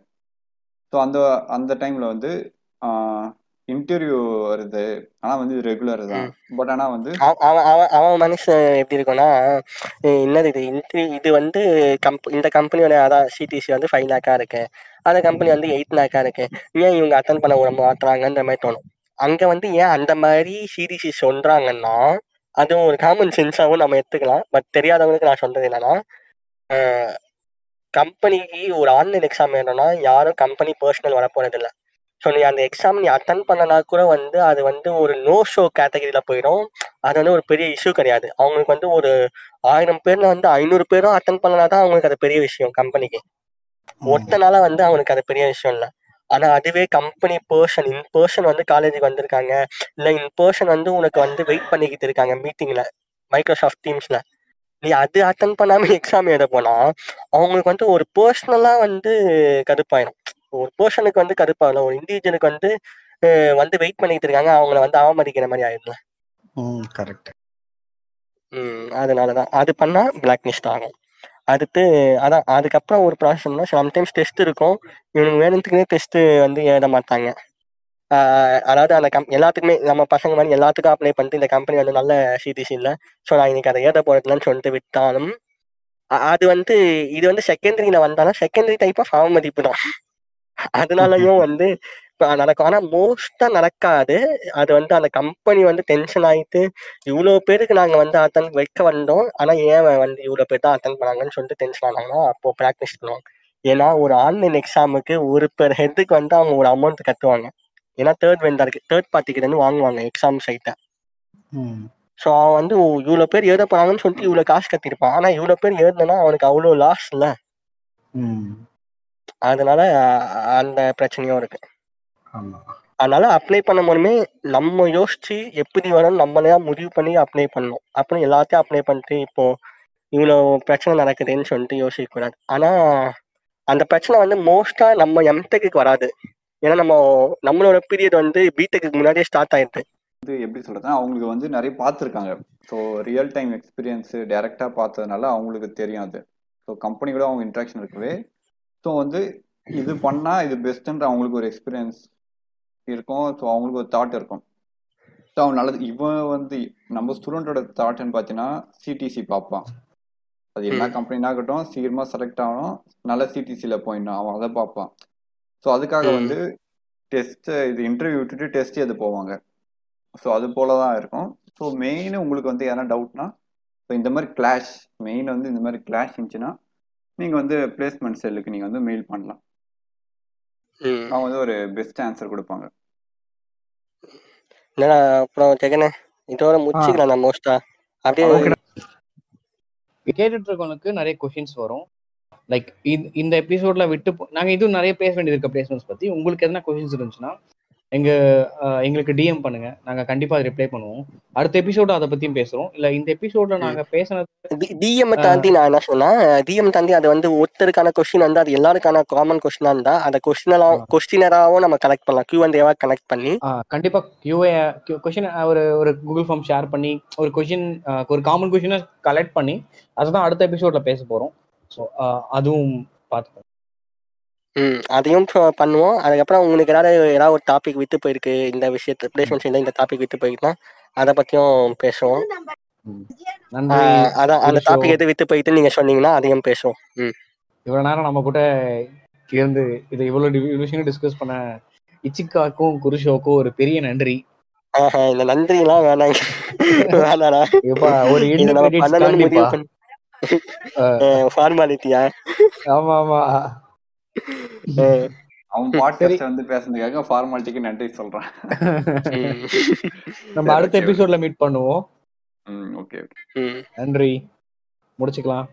ஸோ அந்த அந்த டைம்ல வந்து இன்டர்வியூ வருது. ஆனா வந்து ரெகுலர் தான். பட் ஆனா வந்து அவ- அவன் மனுஷன் எப்படி இருக்கும்னா என்னது இது? இன்டர்வியூ இது வந்து கம்ப் இந்த கம்பெனியோட அதான் சிடிசி வந்து ஃபைவ் லேக்கா இருக்கு. அந்த கம்பெனி வந்து எயிட் லேக்கா இருக்கு. ஏன் இவங்க அட்டன் பண்ண விட மாட்டுறாங்கன்ற மாதிரி தோணும். அங்க வந்து ஏன் அந்த மாதிரி சிடிசி சொல்றாங்கன்னா அதுவும் ஒரு காமன் சென்ஸாகவும் நம்ம எடுத்துக்கலாம். பட் தெரியாதவங்களுக்கு நான் சொல்றது என்னன்னா கம்பெனிக்கு ஒரு ஆன்லைன் எக்ஸாம் வேணும்னா யாரும் கம்பெனி பர்சனல் வர போறது இல்ல ஸோ நீ அந்த எக்ஸாம் நீ அட்டன் பண்ணனா கூட வந்து அது வந்து ஒரு நோ ஷோ கேட்டகரியில போயிடும். அது வந்து ஒரு பெரிய இஷ்யூ கிடையாது. அவங்களுக்கு வந்து ஒரு ஆயிரம் பேர்ல வந்து ஐநூறு பேரும் அட்டன் பண்ணனா தான் அவங்களுக்கு அது பெரிய விஷயம் கம்பெனிக்கு ஒருத்தனால வந்து அவனுக்கு அது பெரிய விஷயம் இல்லை. ஆனா அதுவே கம்பெனி பர்சன் இன் பர்சன் வந்து காலேஜுக்கு வந்திருக்காங்க. இல்ல இன் பர்சன் வந்து உனக்கு வந்து வெயிட் பண்ணிக்கிட்டு இருக்காங்க மீட்டிங்ல மைக்ரோசாஃப்ட் டீம்ஸ்ல நீ அது அட்டன் பண்ணாம எக்ஸாம் எழுத போனா அவங்களுக்கு வந்து ஒரு பர்சனலா வந்து கடுப்பாயிடும் ஒரு பர்சனுக்கு வந்து கடுப்பாகல ஒரு இண்டிவிஜுவலுக்கு வந்து வந்து வெயிட் பண்ணிட்டு இருக்காங்க அவங்கள வந்து அவமதிக்கிற மாதிரி ஆயிடும்ல. ம் கரெக்ட் ம் அதனாலதான். அது பண்ணா பிளாக் லிஸ்ட் ஆகும். அடுத்து அதான் அதுக்கப்புறம் ஒரு ப்ராசஸ்னா சம்டைம்ஸ் டெஸ்ட் இருக்கும். இவனுக்கு வேணுத்துக்குனே டெஸ்ட் வந்து எழுத மாட்டாங்க. அதாவது அந்த கம் எல்லாத்துக்குமே நம்ம பசங்க மாதிரி எல்லாத்துக்கும் அப்ளை பண்ணிட்டு இந்த கம்பெனி வந்து நல்ல சிடிசி இல்லை. ஸோ நான் இன்னைக்கு அதை எழுத போறதுலன்னு சொல்லிட்டு விட்டாலும் அது வந்து இது வந்து செகண்டரியில வந்தாலும் செகண்டரி டைப் ஆஃப் அவமதிப்பு தான். அதனாலயும் வந்து நடக்கும் ஆனா மோஸ்டா நடக்காது. அது வந்து அந்த கம்பெனி வந்து டென்ஷன் ஆயிட்டு இவ்வளவு பேருக்கு நாங்க வந்து அட்டன் வைக்க வந்தோம். ஆனா ஏன் வந்து இவ்வளவு பேர் தான் அட்டன் பண்ணாங்கன்னு சொல்லிட்டு டென்ஷன் ஆனாங்கன்னா அப்போ ப்ராக்டிஸ் பண்ணுவாங்க. ஏன்னா ஒரு ஆன்லைன் எக்ஸாமுக்கு ஒரு பேர் ஹெட்டுக்கு வந்து அவங்க ஒரு அமௌண்ட் கட்டுவாங்க. ஏன்னா தேர்ட் வெண்டருக்கு தேர்ட் பார்ட்டிக்கு இருந்து வாங்குவாங்க எக்ஸாம் சைட்டை ஸோ அவன் வந்து ஓ, இவ்வளவு பேர் எழுத போறாங்கன்னு சொல்லிட்டு இவ்வளவு காசு கட்டியிருப்பான். ஆனா இவ்வளவு பேர் எழுதுனா அவனுக்கு அவ்வளவு லாஸ் இல்ல. அதனால அந்த பிரச்சனையும் இருக்கு. அதனால அப்ளை பண்ண போதுமே நம்ம யோசிச்சு எப்படி வரும் நம்மளே முடிவு பண்ணி அப்ளை பண்ணணும். அப்புறம் எல்லாத்தையும் அப்ளை பண்ணிட்டு இப்போ இவ்வளோ பிரச்சனை நடக்குதுன்னு சொல்லிட்டு யோசிக்க கூடாது. ஆனா அந்த பிரச்சனை வந்து மோஸ்டா நம்ம எம்டெக்கு வராது. ஏன்னா நம்ம நம்மளோட பீரியட் வந்து பிடெக்கு முன்னாடியே ஸ்டார்ட் ஆயிடுது. வந்து எப்படி சொல்றதுன்னா அவங்களுக்கு வந்து நிறைய பார்த்துருக்காங்க. ஸோ ரியல் டைம் எக்ஸ்பீரியன்ஸ் டைரக்டா பார்த்ததுனால அவங்களுக்கு தெரியும் அது. ஸோ கம்பெனி கூட அவங்க இன்ட்ராக்ஷன் இருக்கவே ஸோ வந்து இது பண்ணா இது பெஸ்ட்ன்ற அவங்களுக்கு ஒரு எக்ஸ்பீரியன்ஸ் இருக்கும். ஸோ அவங்களுக்கு ஒரு தாட் இருக்கும். ஸோ அவன் நல்லது இவன் வந்து நம்ம ஸ்டூடெண்டோட தாட்னு பார்த்தீங்கன்னா சிடிசி பார்ப்பான். அது என்ன. கம்பெனினா இருக்கட்டும் சீக்கிரமா செலக்ட் ஆகணும். நல்ல சிடிசியில் போயிடணும். அவன் அதை பார்ப்பான். ஸோ அதுக்காக. வந்து டெஸ்ட் இது இன்டர்வியூ விட்டுட்டு டெஸ்ட் எது போவாங்க? ஸோ அது போல தான் இருக்கும். ஸோ மெயின் உங்களுக்கு வந்து எதனா டவுட்னா இப்போ இந்த மாதிரி கிளாஷ் மெயின் வந்து இந்த மாதிரி கிளாஷ் இருந்துச்சுன்னா நீங்கள் வந்து பிளேஸ்மெண்ட் செல்லுக்கு நீங்கள் வந்து மெயில் பண்ணலாம். அவங்க வந்து ஒரு பெஸ்ட் ஆன்சர் கொடுப்பாங்க. என்னடா அப்புறம் ஜெகனே இதோட முடிச்சுக்கலாம் நான் மோஸ்டா அப்படியே. கேட்டுட்டு இருக்கவனுக்கு நிறைய கொஷின்ஸ் வரும். லைக் இந்த எபிசோட்ல விட்டு நாங்க இதுவும் நிறைய பேச வேண்டியது இருக்க பிளேஸ்மெண்ட்ஸ் பத்தி. உங்களுக்கு எதனா கொஷின்ஸ் இருந்துச்சுன்னா எங்க எங்களுக்கு டிஎம் பண்ணுங்க. நாங்க கண்டிப்பா ரிப்ளை பண்ணுவோம். அடுத்த எபிசோட அதை பத்தியும் பேசுறோம். இல்ல இந்த எபிசோட்ல நாங்க பேசினது டிஎம் தாண்டி நான் என்ன சொன்னா டிஎம் தாண்டி அது வந்து ஒருத்தருக்கான கொஸ்டின் வந்து அது எல்லாருக்கான காமன் கொஸ்டினா இருந்தா அந்த கொஸ்டினெல்லாம் கொஸ்டினராகவும் நம்ம கலெக்ட் பண்ணலாம். கியூ அண்ட் ஏவா கனெக்ட் பண்ணி. கண்டிப்பா கியூஏ கொஷின் ஒரு ஒரு கூகுள் ஃபார்ம் ஷேர் பண்ணி ஒரு கொஷின் ஒரு காமன் கொஷினை கலெக்ட் பண்ணி அதுதான் அடுத்த எபிசோட்ல பேச போறோம். ஸோ அதுவும் பார்த்து ம் அதையும் ப- பண்ணுவோம். அதுக்கப்புறம் உங்களுக்கு ஏதாவது ஏதாவது ஒரு டாபிக் விட்டு போயிருக்கு இந்த விஷயத்த பிளேஸ்மெண்ட்ஸ் இந்த டாபிக் விட்டு போயிருக்குன்னா அதை பத்தியும் பேசுவோம். நன்றி. அதான் அந்த ஒரு டாபிக். எது விட்டு போயிட்டு நீங்க சொன்னீங்கன்னா அதையும் பேசுவோம். ம். இவ்வளவு நேரம் நம்ம கூட இருந்து இதை இவ்வளவு டி- இவ்வளவு விஷயம் டிஸ்கஸ் பண்ண இச்சிக்காக்கும் குருஷோக்கும் ஒரு பெரிய நன்றி. ஆஹா இந்த நன்றி எல்லாம் வேணாங்க. வேணாடா. இப்ப ஒரு இதை எண்டு நம்ம credits பண்ணணும்னு முடிவு காண்டிப்பா பண்ணி ஃபார்மாலிட்டியா ஆமா ஆமா அவன் பாட்காஸ்ட் வந்து பேசுனதுக்காக ஃபார்மாலிட்டிக்கு நன்றி சொல்றான். நம்ம அடுத்த எபிசோட்ல மீட் பண்ணுவோம். ம் ஓகே ஓகே நன்றி. முடிச்சுக்கலாம்.